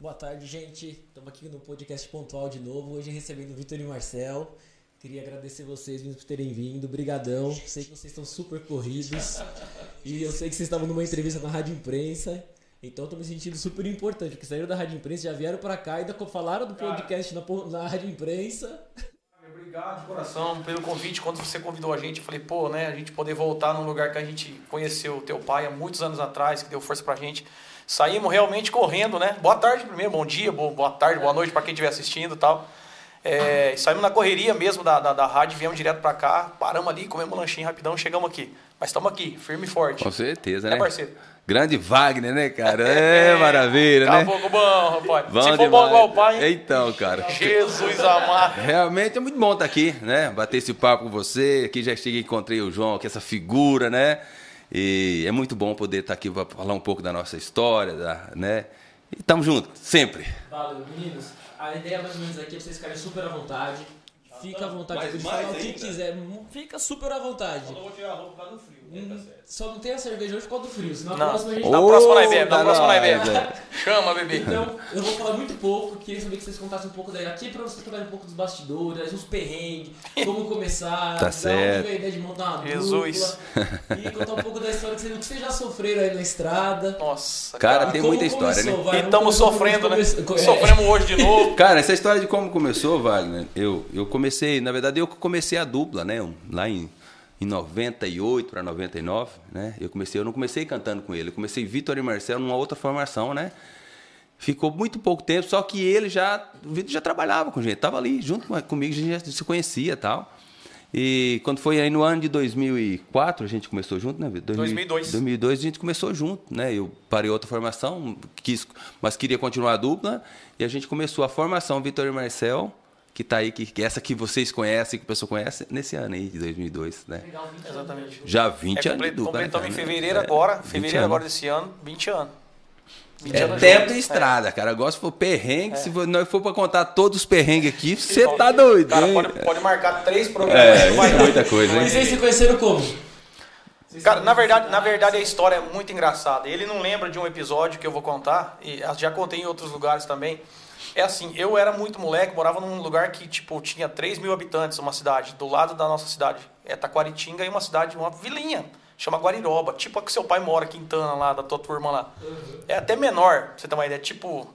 Boa tarde, gente. Estamos aqui no podcast pontual de novo. Hoje recebendo o Vitor e Marcel. Queria agradecer vocês por terem vindo. Brigadão. Sei que vocês estão super corridos. E eu sei que vocês estavam numa entrevista na Rádio Imprensa. Então estou me sentindo super importante, porque saíram da Rádio Imprensa, já vieram para cá, ainda falaram do podcast na, na Rádio Imprensa. Obrigado de coração pelo convite. Quando você convidou a gente, eu falei, pô, né, a gente poder voltar num lugar que a gente conheceu teu pai há muitos anos atrás, que deu força pra gente. Saímos realmente correndo, né? Boa tarde primeiro, bom dia, boa tarde, boa noite para quem estiver assistindo e tal. É, saímos na correria mesmo da, da, da rádio, viemos direto para cá, paramos ali, comemos um lanchinho rapidão, chegamos aqui. Mas estamos aqui, firme e forte. Com certeza, é, né? parceiro? Grande Wagner, né, cara? É, é maravilha, né? Pouco bom, rapaz. Bom Se for demais. bom igual o pai, Então, cara. Jesus amado. Realmente é muito bom estar aqui, né? Bater esse papo com você. Aqui já cheguei, encontrei o João, que é essa figura, né? E é muito bom poder estar aqui para falar um pouco da nossa história, da, né? E tamo junto, sempre. Valeu, meninos. A ideia mais ou menos aqui é vocês ficarem super à vontade. Fica à vontade Mais- de falar o que quiser. Fica super à vontade. vou tirar a roupa no frio. Hum, Só não tem a cerveja hoje por causa do frio, senão Não. a próxima a gente Na Ô, próxima nós bebe, na próxima nós bebe. Chama, bebê. Então, eu vou falar muito pouco, queria saber que vocês contassem um pouco daí aqui pra vocês contarem um pouco dos bastidores, os perrengues, como começar, Tá certo. onde a ideia de montar uma Jesus. dupla, e contar um pouco da história que vocês, que vocês já sofreram aí na estrada. Nossa, Cara, E tem muita história, começou, né? vai, E estamos sofrendo, né? come- é. Sofremos hoje de novo. Cara, essa história de como começou, Wagner, eu, eu comecei, na verdade, eu comecei a dupla, né? um- Lá em, em 98 para 99, né? Eu comecei, eu não comecei cantando com ele, eu comecei Vitor e Marcelo numa outra formação, né? Ficou muito pouco tempo, só que ele já, o Vitor já trabalhava com gente, tava ali junto com- comigo, a gente já se conhecia tal. E quando foi aí no ano de 2004, a gente começou junto, né, Vitor? 2002. 2002 a gente começou junto, né? Eu parei outra formação, quis, mas queria continuar a dupla, e a gente começou a formação Vitor e Marcel, que tá aí, que, que essa que vocês conhecem, que o pessoal conhece, nesse ano aí, de 2002, né? Legal, 20 anos. Exatamente. Já 20 É, anos de comple- dupla, né, completamos em cara? fevereiro É, agora, 20 fevereiro agora desse ano, 20 anos. 20 É anos tempo juntos. de estrada, cara. Agora se for perrengue, se for- nós for pra contar todos os perrengues aqui, você tá doido, Cara, hein? pode, pode marcar três programas. É, vai é muita coisa, E hein? vocês se conheceram como? Cara, na verdade, na verdade a história é muito engraçada. Ele não lembra de um episódio que eu vou contar, e já contei em outros lugares também. É assim, eu era muito moleque, morava num lugar que, tipo, tinha 3 mil habitantes, uma cidade, do lado da nossa cidade. É Taquaritinga e uma cidade, uma vilinha, chama Guariroba. Tipo a que seu pai mora, Quintana, lá, da tua turma lá. É até menor, pra você ter uma ideia, tipo...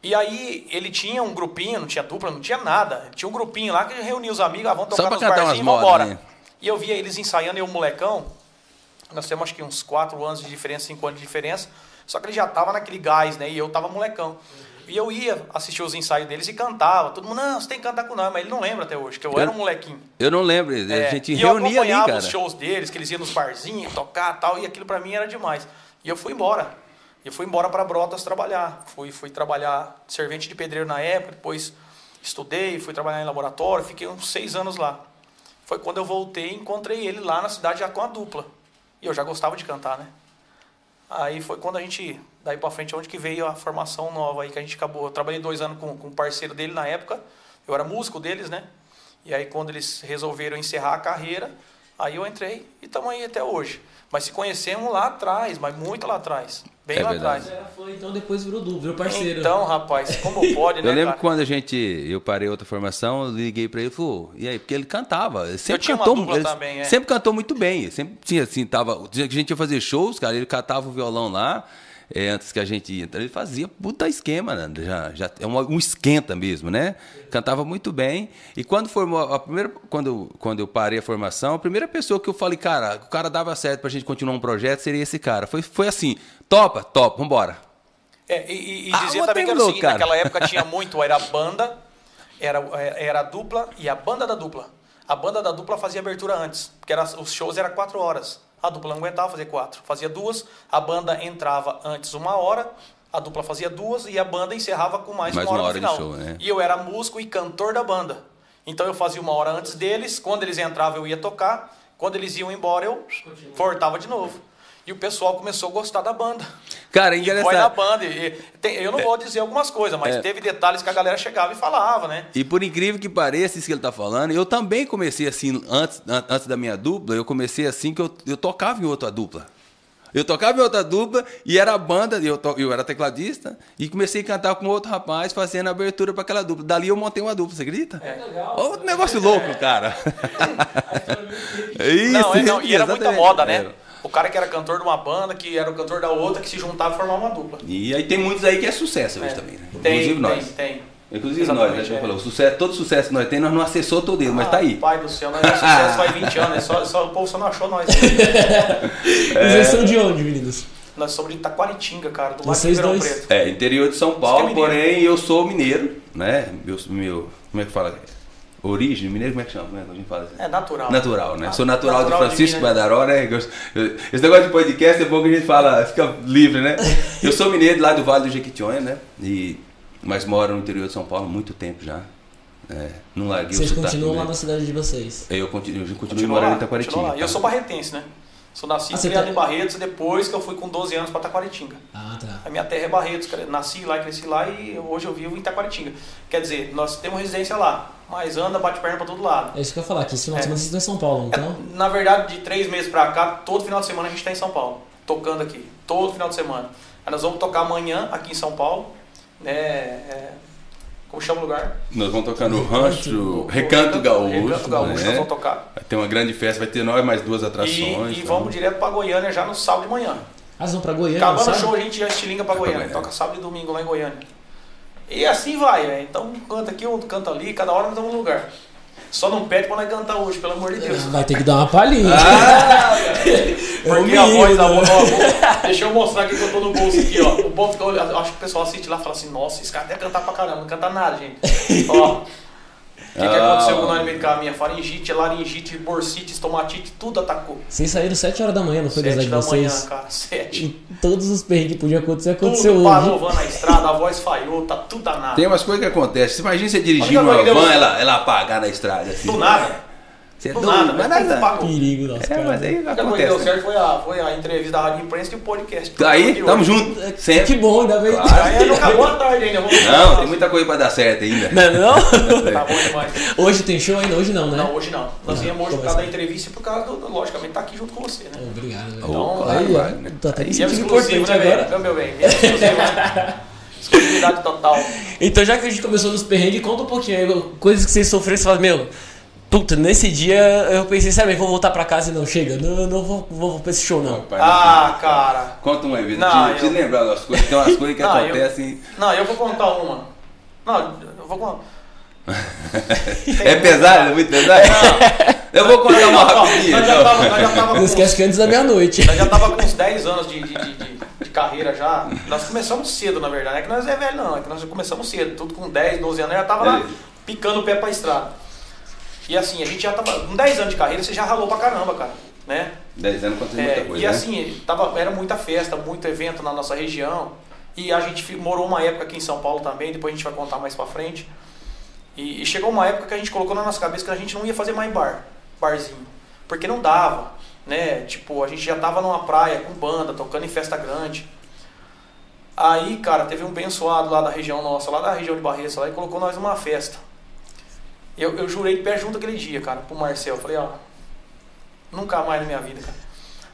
E aí, ele tinha um grupinho, não tinha dupla, não tinha nada. Tinha um grupinho lá que reunia os amigos, ah, vamos tocar nos barzinhos, embora. modas, né? E eu via eles ensaiando, eu molecão, nós temos acho que uns 4 anos de diferença, 5 anos de diferença, só que ele já tava naquele gás, né? E eu tava molecão. E eu ia assistir os ensaios deles e cantava. Todo mundo, não, você tem que cantar com nós, mas ele não lembra até hoje, que eu, Eu- era um molequinho. Eu não lembro, É, a gente e eu reunia ali, acompanhava cara. os shows deles, que eles iam nos barzinhos, tocar e tal, e aquilo pra mim era demais. E eu fui embora. Eu fui embora para Brotas trabalhar. Fui, fui trabalhar servente de pedreiro na época, depois estudei, fui trabalhar em laboratório, fiquei uns seis anos lá. Foi quando eu voltei e encontrei ele lá na cidade já com a dupla. E eu já gostava de cantar, né? Aí foi quando a gente, daí pra frente, onde que veio a formação nova aí, que a gente acabou. Eu trabalhei dois anos com, com um parceiro dele na época, eu era músico deles, né? E aí quando eles resolveram encerrar a carreira, aí eu entrei e estamos aí até hoje. Mas se conhecemos lá atrás, mas muito lá atrás. Bem É lá verdade. atrás. Então depois virou duplo, virou parceiro. Então, rapaz, como pode, né, Eu lembro cara? quando a gente, eu parei outra formação, eu liguei pra ele e falei, e aí, porque ele cantava, ele sempre tinha uma cantou, dupla ele também, é. sempre cantou muito bem, sempre tinha assim, tava, a gente ia fazer shows, cara, ele catava o violão lá, é, antes que a gente ia, ele fazia puta esquema, né? já, já é um, um esquenta mesmo, né? Cantava muito bem. E quando formou a primeira, quando, quando eu parei a formação, a primeira pessoa que eu falei, cara, o cara dava certo pra gente continuar um projeto seria esse cara. Foi, foi assim, topa, topa, vambora. É, e, e Ah, dizer mas também que era o seguinte, cara. naquela época tinha muito, era a banda, era, era a dupla e a banda da dupla. A banda da dupla fazia abertura antes, porque era, os shows eram quatro horas. A dupla não aguentava fazer quatro, fazia duas, a banda entrava antes uma hora, a dupla fazia duas e a banda encerrava com mais, Mais uma hora, uma hora no final. show, né? E eu era músico e cantor da banda. Então eu fazia uma hora antes deles, quando eles entravam eu ia tocar, quando eles iam embora eu cortava de novo. E o pessoal começou a gostar da banda. Cara, é E foi na engraçado. banda. E, tem- eu não vou dizer algumas coisas, mas É. teve detalhes que a galera chegava e falava, né? E por incrível que pareça, isso que ele tá falando, eu também comecei assim, antes, an- antes da minha dupla, eu comecei assim que eu, eu tocava em outra dupla. Eu tocava em outra dupla e era a banda, eu, to, eu era tecladista, e comecei a cantar com outro rapaz fazendo abertura para aquela dupla. Dali eu montei uma dupla, você acredita? É legal. Outro negócio louco, cara. Isso, não, é, não, e era muita moda, né? Era. O cara que era cantor de uma banda, que era o cantor da outra, que se juntava e formava uma dupla. E aí tem muitos aí que é sucesso hoje é. também, né? Tem, Inclusive nós. Tem, tem. Inclusive Exatamente, nós, né? É. Falou, sucesso, todo sucesso que nós temos, nós não acessou todo ele, ah, mas tá aí. Pai do céu, nós é sucesso faz 20 anos, é só, só, o povo só não achou nós. é. Vocês são de onde, meninos? Nós somos de Itaquaritinga, cara, do lado de Ribeirão Preto. É, interior de São Paulo, é porém eu sou mineiro, né? Meu, meu, como é que fala? Origem, mineiro, como é que chama? Como é que a gente fala assim? É natural. Natural, né? Ah, sou natural, natural de Francisco Badaró, né? Esse negócio de podcast é bom que a gente fala, fica livre, né? Eu sou mineiro lá do Vale do Jequitinhonha, né? E mas moro no interior de São Paulo há muito tempo já. É, não larguei Vocês continuam lá na cidade de vocês? Eu continuo, eu continuo morando em Itaquaritinga. E eu sou barretense, né? Sou nascido ah, criado tá... em Barretos depois que eu fui com 12 anos para Taquaritinga. Ah, tá. A minha terra é Barretos, nasci lá, cresci lá e hoje eu vivo em Taquaritinga. Quer dizer, nós temos residência lá, mas anda, bate perna para todo lado. É isso que eu ia falar, que esse final de é. semana vocês estão em São Paulo, então? É, na verdade, de três meses para cá, todo final de semana a gente está em São Paulo, tocando aqui, todo final de semana. Aí nós vamos tocar amanhã aqui em São Paulo, né? É, como chama o lugar? Nós vamos tocar no Rancho Recanto Gaúcho. Recanto Gaúcho, né? nós vamos tocar. Vai ter uma grande festa, vai ter nós mais duas atrações. E, e vamos direto para Goiânia já no sábado de manhã. Ah, vão para Goiânia? Acabando o show, a gente já estilinga para Goiânia. Goiânia. Toca sábado e domingo lá em Goiânia. E assim vai, né? Então um canta aqui, outro canta ali, cada hora nós estamos num lugar. Só não pede pra nós cantar hoje, pelo amor de Deus. Vai ter que dar uma palhinha. Ah, Porque é a voz, a voz, Deixa eu mostrar aqui que eu tô no bolso aqui, ó. O povo fica olhando, acho que o pessoal assiste lá e fala assim, nossa, esse cara deve cantar pra caramba, não canta nada, gente. ó. O que, que ah, aconteceu com no meio do caminho? Faringite, laringite, bursite, estomatite, tudo atacou. Vocês saíram 7 horas da manhã, não foi 7 da vocês? manhã, cara, 7. E todos os perrengues que podiam acontecer, aconteceu tudo hoje. parou, van na estrada, a voz falhou, tá tudo danado. Tem umas coisas que acontecem. Imagina você dirigir uma van, ela, ela apagar na estrada. Assim. Do nada. Você é do nada, mas nada. Perigo, nossa. É, cara. mas aí acontece. O que deu certo foi a, foi a entrevista da Rádio Imprensa e o podcast. Tá aí, tamo junto. É, sempre. Que bom, ainda bem. Claro. Aí não acabou a tarde ainda. Vamos não, tem muita coisa pra dar certo ainda. Não, não? tá bom demais. Hoje tem show ainda? Hoje não, né? Não, hoje não. Nós viemos hoje por causa da entrevista e por causa do, logicamente, tá aqui junto com você, né? Obrigado. Então, oh, aí, vai, né? Tá até me sentindo importante agora. Meu, meu bem, exclusividade total. Então, já que a gente começou nos perrengues, conta um pouquinho aí, coisas que vocês sofreram, você fala, meu, Puta, nesse dia eu pensei, sabe, vou voltar pra casa e não chega. Não, não vou, vou pra esse show, não. ah, cara. Conta uma vez. Não, eu... lembrar das coisas. Tem umas coisas que não, acontecem. Eu... Não, eu vou contar uma. Não, eu vou contar. é pesado? É muito pesado? Não. Eu vou contar uma rapidinha. Então. Não esquece que antes da meia-noite. Nós já tava com uns 10 anos de, de, de, de, carreira já. Nós começamos cedo, na verdade. Não é que nós é velho, não. É que nós já começamos cedo. Tudo com 10, 12 anos. Eu já tava lá picando o pé pra estrada. E assim, a gente já tava. Com 10 anos de carreira, você já ralou pra caramba, cara. Né? 10 anos aconteceu é, muita coisa. E né? assim, tava, era muita festa, muito evento na nossa região. E a gente morou uma época aqui em São Paulo também, depois a gente vai contar mais pra frente. E, e chegou uma época que a gente colocou na nossa cabeça que a gente não ia fazer mais bar, barzinho. Porque não dava, né? Tipo, a gente já tava numa praia com banda, tocando em festa grande. Aí, cara, teve um abençoado lá da região nossa, lá da região de Barretos, lá, e colocou nós numa festa. Eu, eu jurei de pé junto aquele dia, cara, pro Marcel. falei, ó, nunca mais na minha vida, cara.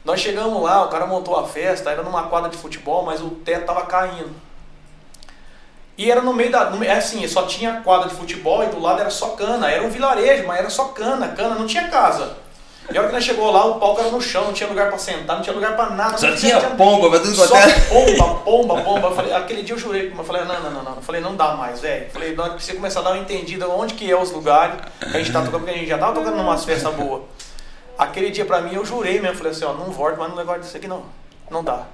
Nós chegamos lá, o cara montou a festa, era numa quadra de futebol, mas o teto tava caindo. E era no meio da. No, é assim, só tinha quadra de futebol e do lado era só cana. Era um vilarejo, mas era só cana, cana, não tinha casa. E a hora que nós chegou lá, o palco era no chão, não tinha lugar pra sentar, não tinha lugar pra nada. Só tinha, tinha pomba, mas tudo Só pomba, pomba, pomba. Eu falei, aquele dia eu jurei, eu falei, não, não, não, não. Eu falei, não dá mais, velho. Falei, na hora que você começar a dar uma entendida onde que é os lugares que a gente tá tocando, porque a gente já tava tocando numas festas boas. Aquele dia pra mim eu jurei mesmo, falei assim, ó, não volto mais no negócio disso aqui não. Não dá.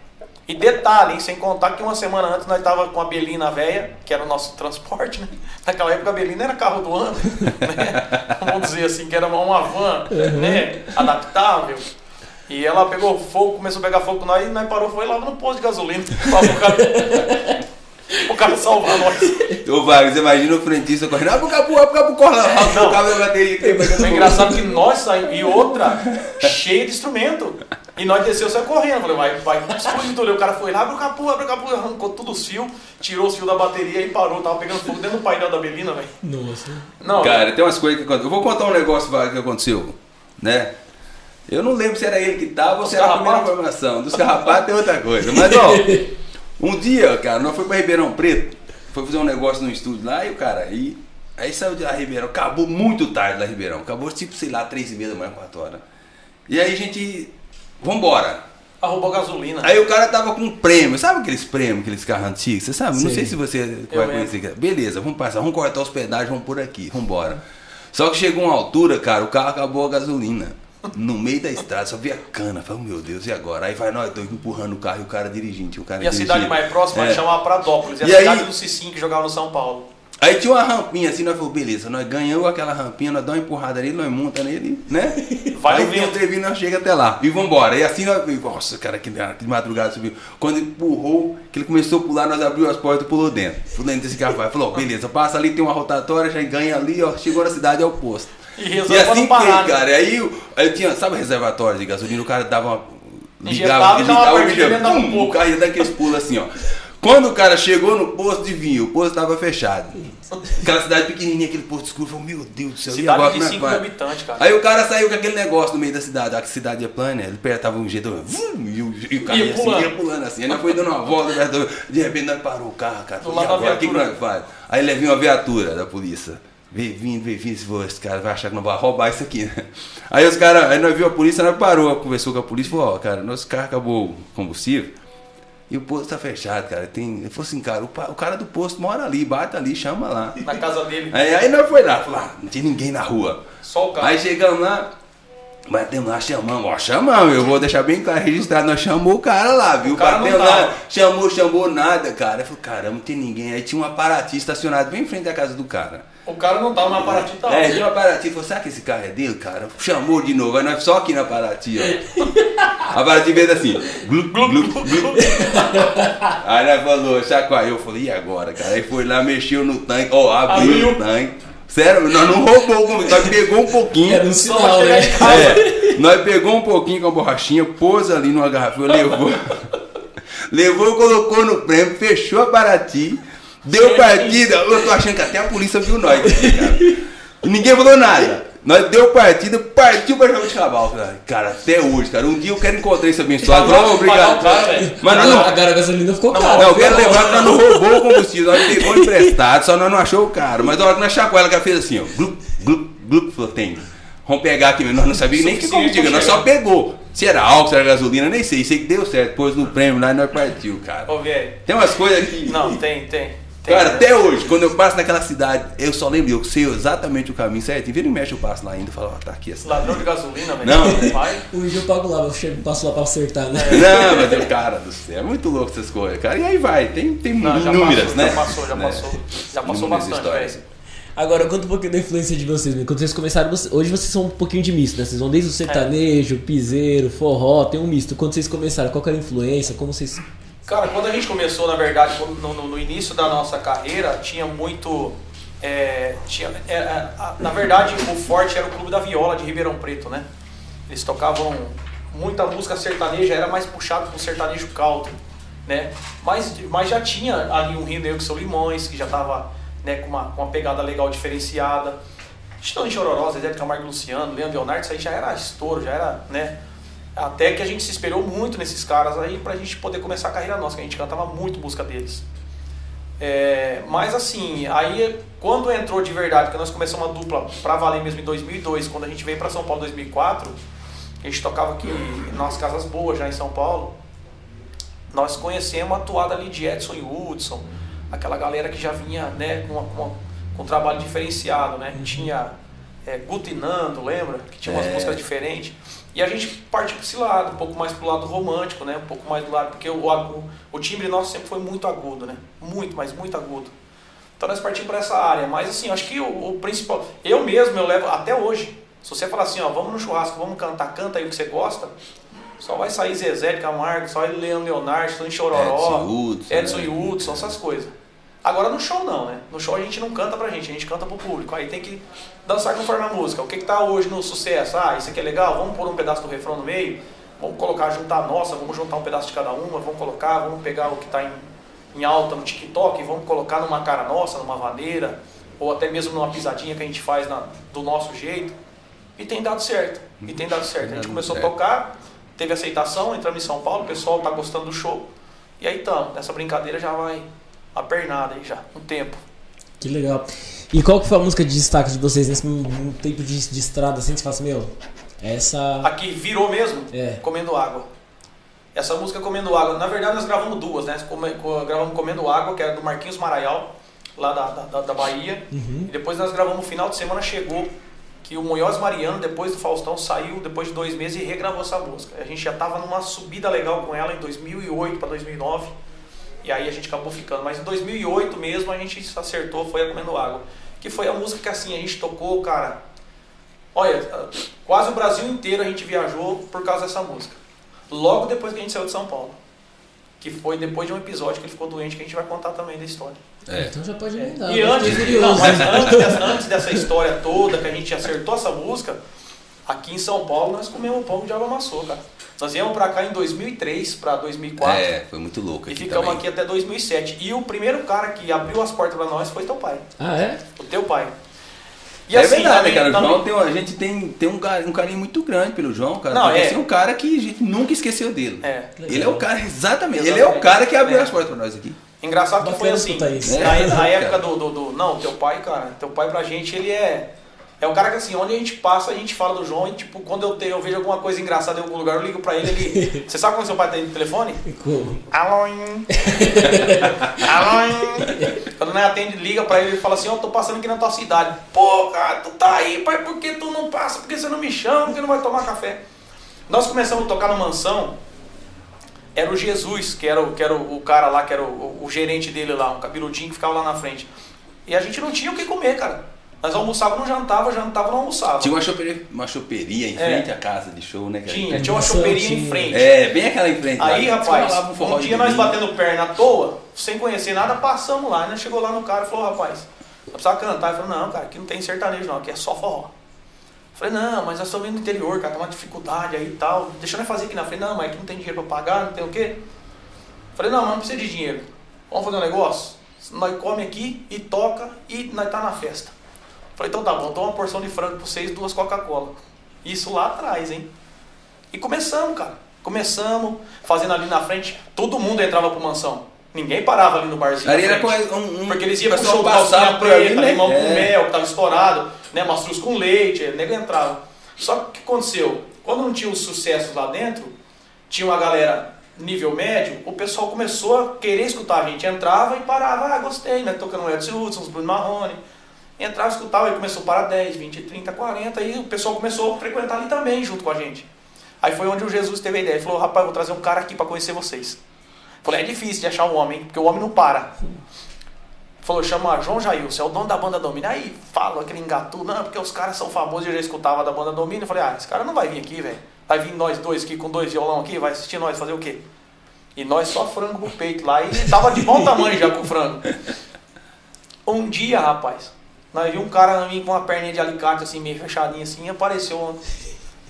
E detalhe, hein, sem contar que uma semana antes nós tava com a Belina velha, que era o nosso transporte, né? Naquela época a Belina era carro do ano, né? Vamos dizer assim, que era uma van, uhum. né? Adaptável. E ela pegou fogo, começou a pegar fogo com nós e nós parou, foi lá no posto de gasolina. o cara, salvar nós. Ô Vargas, imagina o frentista correndo, ah, pro capu, ah, pro capu, é, não. o cabo da bateria. É engraçado que nós saímos, e outra, cheia de instrumento. E nós desceu, saiu correndo. Falei, vai, vai, explodir tudo. O cara foi lá, abre o capu, abre o capu, arrancou tudo os fios, tirou os fios da bateria e parou. Tava pegando fogo dentro do painel da Belina, velho. Nossa. Não. Cara, tem umas coisas que aconteceu. Eu vou contar um negócio que aconteceu, né? Eu não lembro se era ele que tava ou se era a primeira formação. Dos carrapatos tem outra coisa. Mas, ó, um dia, cara, nós fomos pra Ribeirão Preto, foi fazer um negócio no estúdio lá e o cara, aí, aí saiu de lá Ribeirão, acabou muito tarde lá Ribeirão, acabou tipo, sei lá, três e meia da manhã, quatro horas. E aí a gente, vambora. Arrumou gasolina. Aí o cara tava com um prêmio, sabe aqueles prêmios, aqueles carros antigos? Você sabe? Não Sei. se você vai conhecer. Beleza, vamos passar, vamos cortar os pedágios, vamos por aqui, vamos embora. Só que chegou uma altura, cara, o carro acabou a gasolina. No meio da estrada, só via cana. Falei, oh, meu Deus, e agora? Aí vai nós dois empurrando o carro e o cara dirigindo. O cara E a dirigindo. cidade mais próxima É. chamava Pradópolis. E a E aí- cidade do Cicinho que jogava no São Paulo. Aí tinha uma rampinha assim, nós falamos, beleza, nós ganhamos aquela rampinha, nós damos uma empurrada nele, nós monta nele, né? Vai aí o tem um trevinho, nós chega até lá. E vambora. E assim nós. Nossa, cara, que, que madrugada subiu. Quando ele empurrou, que ele começou a pular, nós abriu as portas e pulou dentro. Pulou dentro desse carro. Falou, beleza, passa ali, tem uma rotatória, já ganha ali, ó. Chegou na cidade, é o posto. E E assim parar, foi, né? cara. Aí, aí tinha, sabe reservatório de gasolina? O cara dava uma. Uma partida, ligava, um pum, pouco. o cara ia dar aqueles pulos assim, ó. Quando o cara chegou no posto de vinho, o posto estava fechado. Aquela cidade pequenininha, aquele posto escuro, falou, meu Deus do céu, Cidade agora de como é que 5 vai? mil habitantes, cara. Aí o cara saiu com aquele negócio no meio da cidade, a cidade é plana, né? ele apertava um jeito, vum, e o, e o cara Ia ia, assim, pulando. ia pulando assim. Nós foi dando uma volta, do- de repente nós parou o carro, cara. Falou, e agora, o que, nós faz? Aí ele viu uma viatura da polícia. Veio vindo, veio vindo, esse, cara vai achar que não vai roubar isso aqui, né? Aí os caras, aí nós viu a polícia, nós parou, conversou com a polícia, falou, ó, cara, nosso carro acabou o combustível. E o posto tá fechado, cara. Tem... Ele falou assim, cara, o, o cara do posto mora ali, bate ali, chama lá. Na casa dele, Aí, aí nós foi lá, falou, ah, não tinha ninguém na rua. só o carro. Aí chegamos lá, batemos lá, chamamos, ó, chamamos, eu vou deixar bem claro, registrado, nós chamou o cara lá, viu? O cara Batemos lá, chamou, chamou nada, cara. Eu falei, caramba, não tem ninguém. Aí tinha um Paraty estacionado bem em frente à casa do cara. O cara não tava na Paraty, tava. É, tinha uma Paraty, falou, será que esse carro é dele, cara? Chamou de novo, aí nós só aqui na Paraty, ó. A Paraty fez assim, glu, glu, glu, glu. Aí nós falou, chacoalhou, eu falei, e agora, cara? Aí foi lá, mexeu no tanque, ó, abriu, Abriu. o tanque. Sério, nós não roubou, nós pegou um pouquinho. Era um sinal, né? É, nós pegou um pouquinho com a borrachinha, pôs ali numa garrafa, levou. levou, colocou no prêmio, fechou a Paraty, deu partida. Eu tô achando que até a polícia viu nós, cara. E ninguém falou nada. Nós deu partida, partiu pra jogo de cavalo. Cara, até hoje, cara. Um dia eu quero encontrar esse abençoado. Pagar obrigado. cara. Mas não, agora a gasolina ficou cara. não, eu quero lembrar que nós não roubou o combustível, nós pegou emprestado, só nós não achou o cara. Mas na hora que nós chacoalha, ela fez assim, ó. Glup, glup, glup, falou, tem. Vamos pegar aqui, nós não sabíamos nem que combustível, nós só pegou. Se era álcool, se era gasolina, nem sei. Sei que deu certo, pôs no prêmio lá e nós partiu, cara. Ô, velho. Tem umas coisas aqui. Não, tem, tem. Tem Cara, até hoje, quando eu passo naquela cidade, eu só lembro, eu sei exatamente o caminho certo. Vira e mexe, eu passo lá ainda e falo, ó, tá aqui essa. Ladrão de gasolina, velho. Não. Vai. O dia eu pago lá, eu chego, passo lá pra acertar, né? Não, mas eu, cara do céu, é muito louco essas coisas, cara. E aí vai, tem, tem Não, inúmeras, passou, né? Já passou, já Né? passou. Já passou Inúmeras bastante, histórias. velho. Agora, conta um pouquinho da influência de vocês, né? Quando vocês começaram, hoje vocês são um pouquinho de misto, né? Vocês vão desde o sertanejo, piseiro, forró, tem um misto. Quando vocês começaram, qual que era a influência? Como vocês. Cara, quando a gente começou, na verdade, no, no- no início da nossa carreira, tinha muito. é, tinha, é, é, na verdade, o forte era o Clube da Viola de Ribeirão Preto, né? Eles tocavam muita música sertaneja, era mais puxado pro sertanejo country, né? Mas, mas já tinha ali um Rio Negro que são Limões, que já tava né, com, uma, com uma pegada legal diferenciada. Estão em Chororó, Zé de Camargo Luciano, Leandro Leonardo, isso aí já era estouro, já era, né? Até que a gente se esperou muito nesses caras aí pra gente poder começar a carreira nossa, que a gente cantava muito música deles. É, mas assim, aí quando entrou de verdade, que nós começamos uma dupla pra valer mesmo em 2002, quando a gente veio pra São Paulo em 2004, a gente tocava aqui nas Casas Boas, já em São Paulo, nós conhecemos a atuada ali de Edson e Hudson, aquela galera que já vinha né, com, uma- com, uma- com um trabalho diferenciado, né? Tinha é, Guto e Nando, lembra? Que tinha umas É. músicas diferentes. E a gente partiu para esse lado, um pouco mais pro lado romântico, né? Um pouco mais do lado, porque o, o, o timbre nosso sempre foi muito agudo, né? Muito, mas muito agudo. Então nós partimos para essa área. Mas assim, acho que o, o principal. Eu mesmo, eu levo até hoje. Se você falar assim, ó, vamos no churrasco, vamos cantar, canta aí o que você gosta, só vai sair Zezé de Camargo, só vai Leandro Leonardo, Tony Chororó, Edson Hudson, Edson né? e Hudson, essas coisas. Agora no show não, né? No show a gente não canta pra gente, a gente canta pro público. Aí tem que dançar conforme a música. O que, que tá hoje no sucesso? Ah, isso aqui é legal, vamos pôr um pedaço do refrão no meio, vamos colocar, juntar a nossa, vamos juntar um pedaço de cada uma, vamos colocar, vamos pegar o que tá em, em alta no TikTok e vamos colocar numa cara nossa, numa vaneira, ou até mesmo numa pisadinha que a gente faz na- do nosso jeito. E tem dado certo. E tem dado certo. A gente começou a tocar, teve aceitação, entramos em São Paulo, o pessoal tá gostando do show. E aí estamos. Essa brincadeira já vai a pernada aí já, um tempo. Que legal. E qual que foi a música de destaque de vocês nesse um, tempo de, de estrada assim? Você fala assim, meu, essa. Aqui virou mesmo, É. Comendo Água. Essa música Comendo Água, na verdade nós gravamos duas, né? Gravamos Comendo Água, que era do Marquinhos Maraial, lá da, da, da- Bahia. Uhum. E depois nós gravamos no final de semana, chegou que o Munhoz Mariano, depois do Faustão, saiu depois de dois meses e regravou essa música. A gente já estava numa subida legal com ela em 2008 para 2009. E aí a gente acabou ficando. Mas em 2008 mesmo a gente acertou, foi a Comendo Água. Que foi a música que assim, a gente tocou, cara. Olha, quase o Brasil inteiro a gente viajou por causa dessa música. Logo depois que a gente saiu de São Paulo. Que foi depois de um episódio que ele ficou doente, que a gente vai contar também da história. É. Então já pode emendar. E eu antes, não, mas antes, dessa, antes dessa história toda que a gente acertou essa música, aqui em São Paulo nós comemos pão de água amassou, cara. Nós viemos pra cá em 2003 pra 2004 É, foi muito louco e aqui ficamos também. aqui até 2007. E o primeiro cara que abriu as portas pra nós foi teu pai, Ah, é? o teu pai. E é assim, verdade, também- cara. O também- João tem, um- a gente tem, tem um, um carinho muito grande pelo João, cara. Não, é. assim, é um cara que a gente nunca esqueceu dele. É. Ele é o cara, exatamente. Ele é Exatamente. o cara que abriu É. as portas pra nós aqui. Engraçado que foi assim, isso. na, É, na cara. época do, do, do- Não, teu pai, cara, teu pai pra gente, ele é. É o cara que assim, onde a gente passa, a gente fala do João e tipo, quando eu, tenho, eu vejo alguma coisa engraçada em algum lugar, eu ligo pra ele, ele. Você sabe quando seu pai tem no telefone? Como? Alô? Alô? Quando não atende, liga pra ele e fala assim, ó, tô passando aqui na tua cidade. Pô, cara, tu tá aí, pai, por que tu não passa? Por que você não me chama? Por que não vai tomar café? Nós começamos a tocar no Mansão, era o Jesus, que era o, que era o, o cara lá, que era o, o- o gerente dele lá, um cabeludinho que ficava lá na frente. E a gente não tinha o que comer, cara. Nós almoçava, não jantava, jantava, não almoçava. Tinha uma choperia, uma choperia em É. frente à casa de show, né, cara? Tinha, tinha uma choperia em frente. É, bem aquela em frente. Aí, lá. rapaz, um de dia nós batendo perna à toa, sem conhecer nada, passamos lá, né? Chegou lá no cara e falou, rapaz, eu precisava cantar. Ele falou, não, cara, aqui não tem sertanejo não, aqui é só forró. Eu Falei, não, mas nós estamos vindo do interior, cara, tá uma dificuldade aí e tal. Deixa eu fazer aqui na frente. Não, mas aqui não tem dinheiro pra pagar, não tem o quê. Eu Falei, não, mas não precisa de dinheiro. Vamos fazer um negócio? Nós come aqui e toca e nós tá na festa. Falei, então tá bom, dou uma porção de frango pra vocês duas Coca-Cola. Isso lá atrás, hein? E começamos, cara. Começamos, fazendo ali na frente, todo mundo entrava pro mansão. Ninguém parava ali no barzinho. Ali era um, um Porque eles iam pro show passava calcinha preta, né? limão com É. mel, que tava estourado, né? Mastruz com leite, o nego entrava. Só que o que aconteceu? Quando não tinha os sucessos lá dentro, tinha uma galera nível médio, o pessoal começou a querer escutar a gente. Entrava e parava, ah, gostei, né? Tocando Edson Hudson, Bruno Marrone. Entrava, escutava, e começou para 10, 20, 30, 40, e o pessoal começou a frequentar ali também, junto com a gente. Aí foi onde o Jesus teve a ideia. Ele falou, rapaz, vou trazer um cara aqui para conhecer vocês. Falei, é difícil de achar um homem, porque o homem não para. Falou, chama João Jailson, é o dono da banda Domínio. Aí fala aquele engatu, não, porque os caras são famosos, eu já escutava da banda Domínio. Eu falei, ah, esse cara não vai vir aqui, velho. Vai vir nós dois aqui com dois violão aqui, vai assistir nós fazer o quê? E nós só frango pro peito lá, e tava de bom tamanho já com o frango. Um dia, rapaz, nós vimos um cara com uma perninha de alicate assim, meio fechadinha assim, apareceu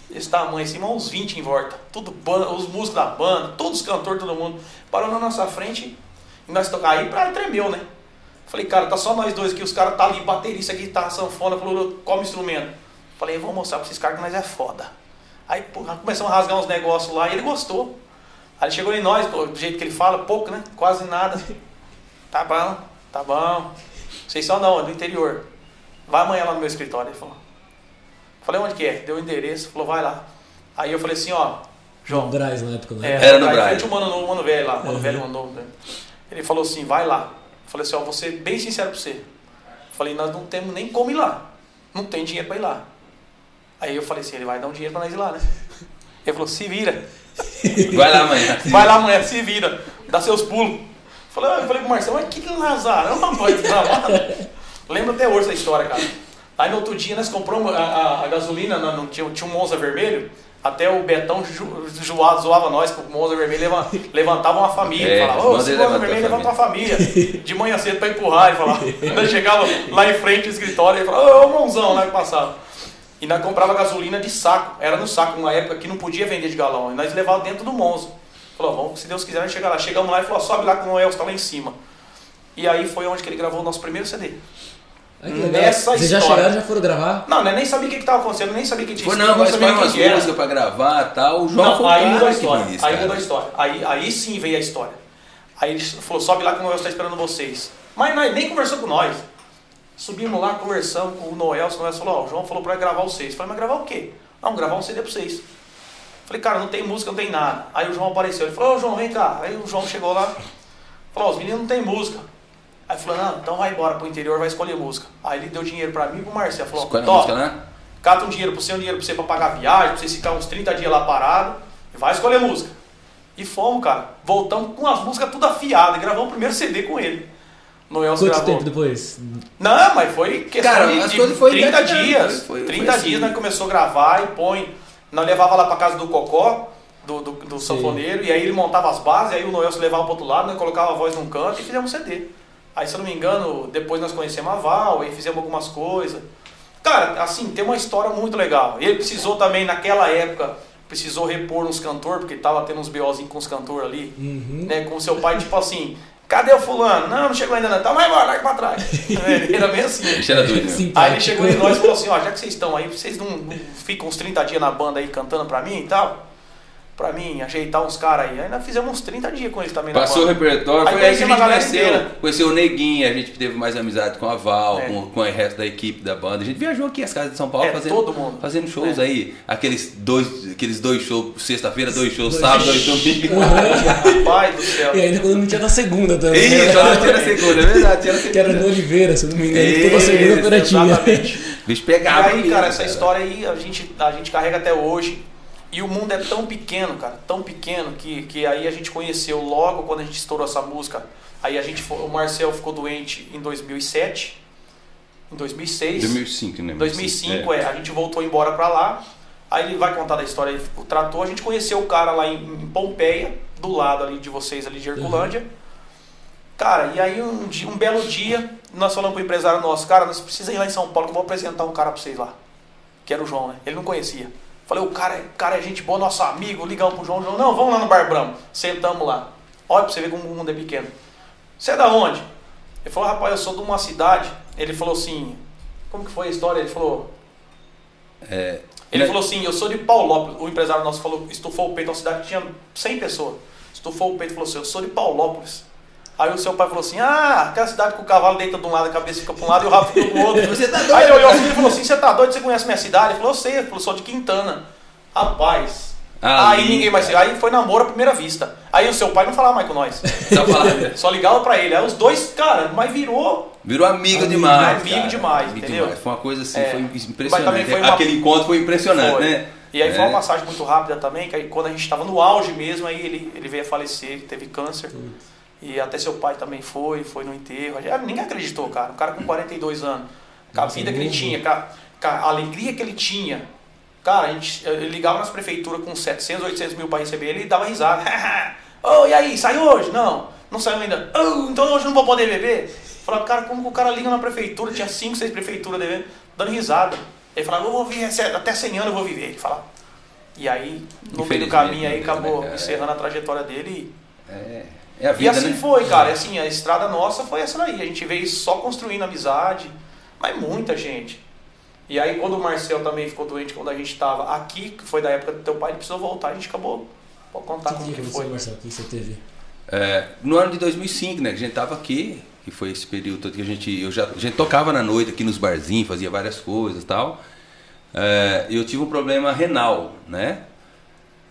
esse tamanho assim, uns 20 em volta. Tudo banda, os músicos da banda, todos os cantores, todo mundo. Parou na nossa frente e nós tocar aí, pra tremeu, né? Falei, cara, tá só nós dois aqui, os caras tá ali, baterista aqui, tá sanfona, falou, qual instrumento? Falei, vamos mostrar pra esses caras que nós é foda. Aí pô, começamos a rasgar uns negócios lá e ele gostou. Aí ele chegou em nós, do jeito que ele fala, pouco, né? Quase nada. Tá bom, tá bom. Vocês são não, do interior. Vai amanhã lá no meu escritório, ele falou. Falei, onde que é? Deu o endereço, falou, vai lá. Aí eu falei assim, ó, João João, Braz na época, é, né? Era no aí Braille. frente o mano novo, mano velho lá, mano Uhum. velho, mano novo. né? Ele falou assim, vai lá. Eu falei assim, ó, vou ser bem sincero pra você. Eu falei, nós não temos nem como ir lá. Não tem dinheiro pra ir lá. Aí eu falei assim, ele vai dar um dinheiro pra nós ir lá, né? Ele falou, se vira. Vai lá amanhã. Vai lá amanhã, se vira. Dá seus pulos. Eu falei, eu falei pro Marcelo, mas que lazarão, rapaz, desgramado. Lembro até hoje essa história, cara. Aí no outro dia nós compramos a, a- a gasolina, na- no- tinha, tinha um Monza vermelho, até o Betão ju, zoava, zoava nós, que o Monza vermelho leva- levantava uma família. É, falava, ô, esse Monza vermelho levanta uma família. De manhã cedo pra empurrar, ele falava. Nós chegava lá em frente do escritório, ele falava, ô, mãozão, né, que passava. E nós comprava gasolina de saco, era no saco, numa época que não podia vender de galão. E nós levávamos dentro do Monza. Falou, vamos, se Deus quiser, nós chegar lá. Chegamos lá e falou, sobe lá com o Noel, está lá em cima. E aí foi onde que ele gravou o nosso primeiro CD. Que. Nessa Vocês já história. chegaram, já foram gravar? Não, eu nem sabia o que estava acontecendo, nem sabia que tinha Foi, não, escolher quem umas que músicas pra gravar e tal. O João Não, foi aí mudou a que história. fez, aí mudou a história. Aí, aí sim veio a história. Aí ele falou, sobe lá que o Noel está esperando vocês. Mas nós nem conversou com nós. Subimos lá, conversamos com o Noel. O Noel falou, ó, o João falou pra gravar vocês. Falei, mas gravar o quê? Não, gravar um CD pra vocês. Falei, cara, não tem música, não tem nada. Aí o João apareceu. Ele falou, ô João, vem cá. Aí o João chegou lá. Falou, os meninos não tem música. Aí falou, não, então vai embora pro interior, vai escolher música. Aí ele deu dinheiro pra mim e pro Marcelo. Falou, Escolhe "Tó, música, né? cata um dinheiro pro você, um dinheiro pra você pra pagar a viagem, pra vocês ficar uns 30 dias lá parado e vai escolher música. E fomos, cara. Voltamos com as músicas tudo afiadas e gravamos o primeiro CD com ele. Noel Quanto gravou. tempo depois? Não, mas foi questão Cara, de, de foi 30 engatinhando, dias. foi- foi- 30 foi assim. dias nós começou a gravar e põe. Nós levava lá pra casa do Cocó, do, do, do sanfoneiro, e aí ele montava as bases, aí o Noel se levava pro outro lado, nós colocava a voz num canto e fizemos um CD. Aí, se eu não me engano, depois nós conhecemos a Val, aí fizemos algumas coisas. Cara, assim, tem uma história muito legal. Ele precisou também, naquela época, precisou repor uns cantores, porque tava tendo uns BOzinhos com os cantores ali, Uhum. né? Com o seu pai, tipo assim, cadê o fulano? Não, não chegou ainda não. Então vai embora, larga pra trás. Ele era bem assim. Esse era doido, né? Aí ele chegou em nós e falou assim, ó, já que vocês estão aí, vocês não, não ficam uns 30 dias na banda aí cantando pra mim e tal? Pra mim, ajeitar uns caras aí. Aí nós fizemos uns 30 dias com eles também Passou o repertório, Aí foi aí que a gente conheceu. Conheceu o Neguinho, a gente teve mais amizade com a Val, É. com, com o resto da equipe da banda. A gente viajou aqui as casas de São Paulo É, fazendo, todo mundo. fazendo shows É. aí. Aqueles dois, aqueles dois shows, sexta-feira, dois shows, sábado, dois domingos. Rapaz do céu. E ainda quando não tinha na segunda também. Isso, não tinha na segunda, é verdade, tinha na Que era segunda. Oliveira, se eu não me engano. Isso, Toda segunda-feira tinha. Bicho E pegava. aí, mesmo, cara, essa história aí a gente, a gente carrega até hoje. E o mundo é tão pequeno, cara, tão pequeno, que, que aí a gente conheceu logo quando a gente estourou essa música. Aí a gente, o Marcel ficou doente em 2007, em 2006. 2005, né? 2005, é. a gente voltou embora pra lá. Aí ele vai contar da história, ele tratou, a gente conheceu o cara lá em, em Pompeia, do lado ali de vocês, ali de Herculândia. Cara, e aí um, dia- um belo dia, nós falamos pro empresário nosso, cara, nós precisamos ir lá em São Paulo que eu vou apresentar um cara pra vocês lá. Que era o João, né? Ele não conhecia. Falei, o cara, é- o cara é gente boa, nosso amigo, ligamos pro João, João, não, vamos lá no Bar Bramo. Sentamos lá. Olha pra você ver como o mundo é pequeno. Você é da onde? Ele falou, rapaz, eu sou de uma cidade. Ele falou assim, como que foi a história? Ele falou, É, ele né? falou assim, eu sou de Paulópolis. O empresário nosso falou, estufou o peito, uma cidade que tinha 100 pessoas. Estufou o peito e falou assim, eu sou de Paulópolis. Aí o seu pai falou assim, ah, aquela cidade que o cavalo deita de um lado, a cabeça fica para um lado e o rabo fica pro outro. Você tá doido, Aí ele olhou cara? assim e falou assim, você tá doido, você conhece minha cidade? Ele falou, eu sei, ele falou, sou de Quintana. Rapaz. Ali, aí ninguém mais. Aí foi namoro à primeira vista. Aí o seu pai não falava mais com nós. Só falava. Só ligava pra ele. Aí os dois, cara, mas virou. Virou amigo, Amigo, demais. amigo cara. demais, Amigo entendeu? demais. Foi uma coisa assim, É. foi Mas impressionante. também foi uma- Aquele encontro foi impressionante, Foi. né? E aí foi É. uma passagem muito rápida também, que aí quando a gente estava no auge mesmo, aí ele, ele veio a falecer, teve câncer. E até seu pai também foi, foi no enterro. Ninguém acreditou, cara. Um cara com 42 anos. Com a vida que ele tinha, com a, alegria que ele tinha. Cara, a gente ele ligava nas prefeituras com 700, 800 mil para receber ele e dava risada. Ô, e aí, saiu hoje? Não, não saiu ainda. "Oh, então hoje não vou poder beber? Falava, cara, como que o cara liga na prefeitura? Tinha 5, 6 prefeituras devendo, dando risada. Ele falava, eu vou viver até 100 anos eu vou viver. Ele falava. E aí, no meio do caminho, aí né, acabou cara? encerrando a trajetória dele. É, é a E vida, assim né? foi, cara. E assim, a estrada nossa foi essa daí. A gente veio só construindo amizade, mas muita gente. E aí quando o Marcel também ficou doente, quando a gente estava aqui, que foi da época do teu pai, ele precisou voltar, a gente acabou. Pode contar Que como que foi. Marcelo, que você teve? É, no ano de 2005, né? Que a gente tava aqui, que foi esse período todo que a gente. Eu já, a gente tocava na noite aqui nos barzinhos, fazia várias coisas e tal. É, eu tive um problema renal, né?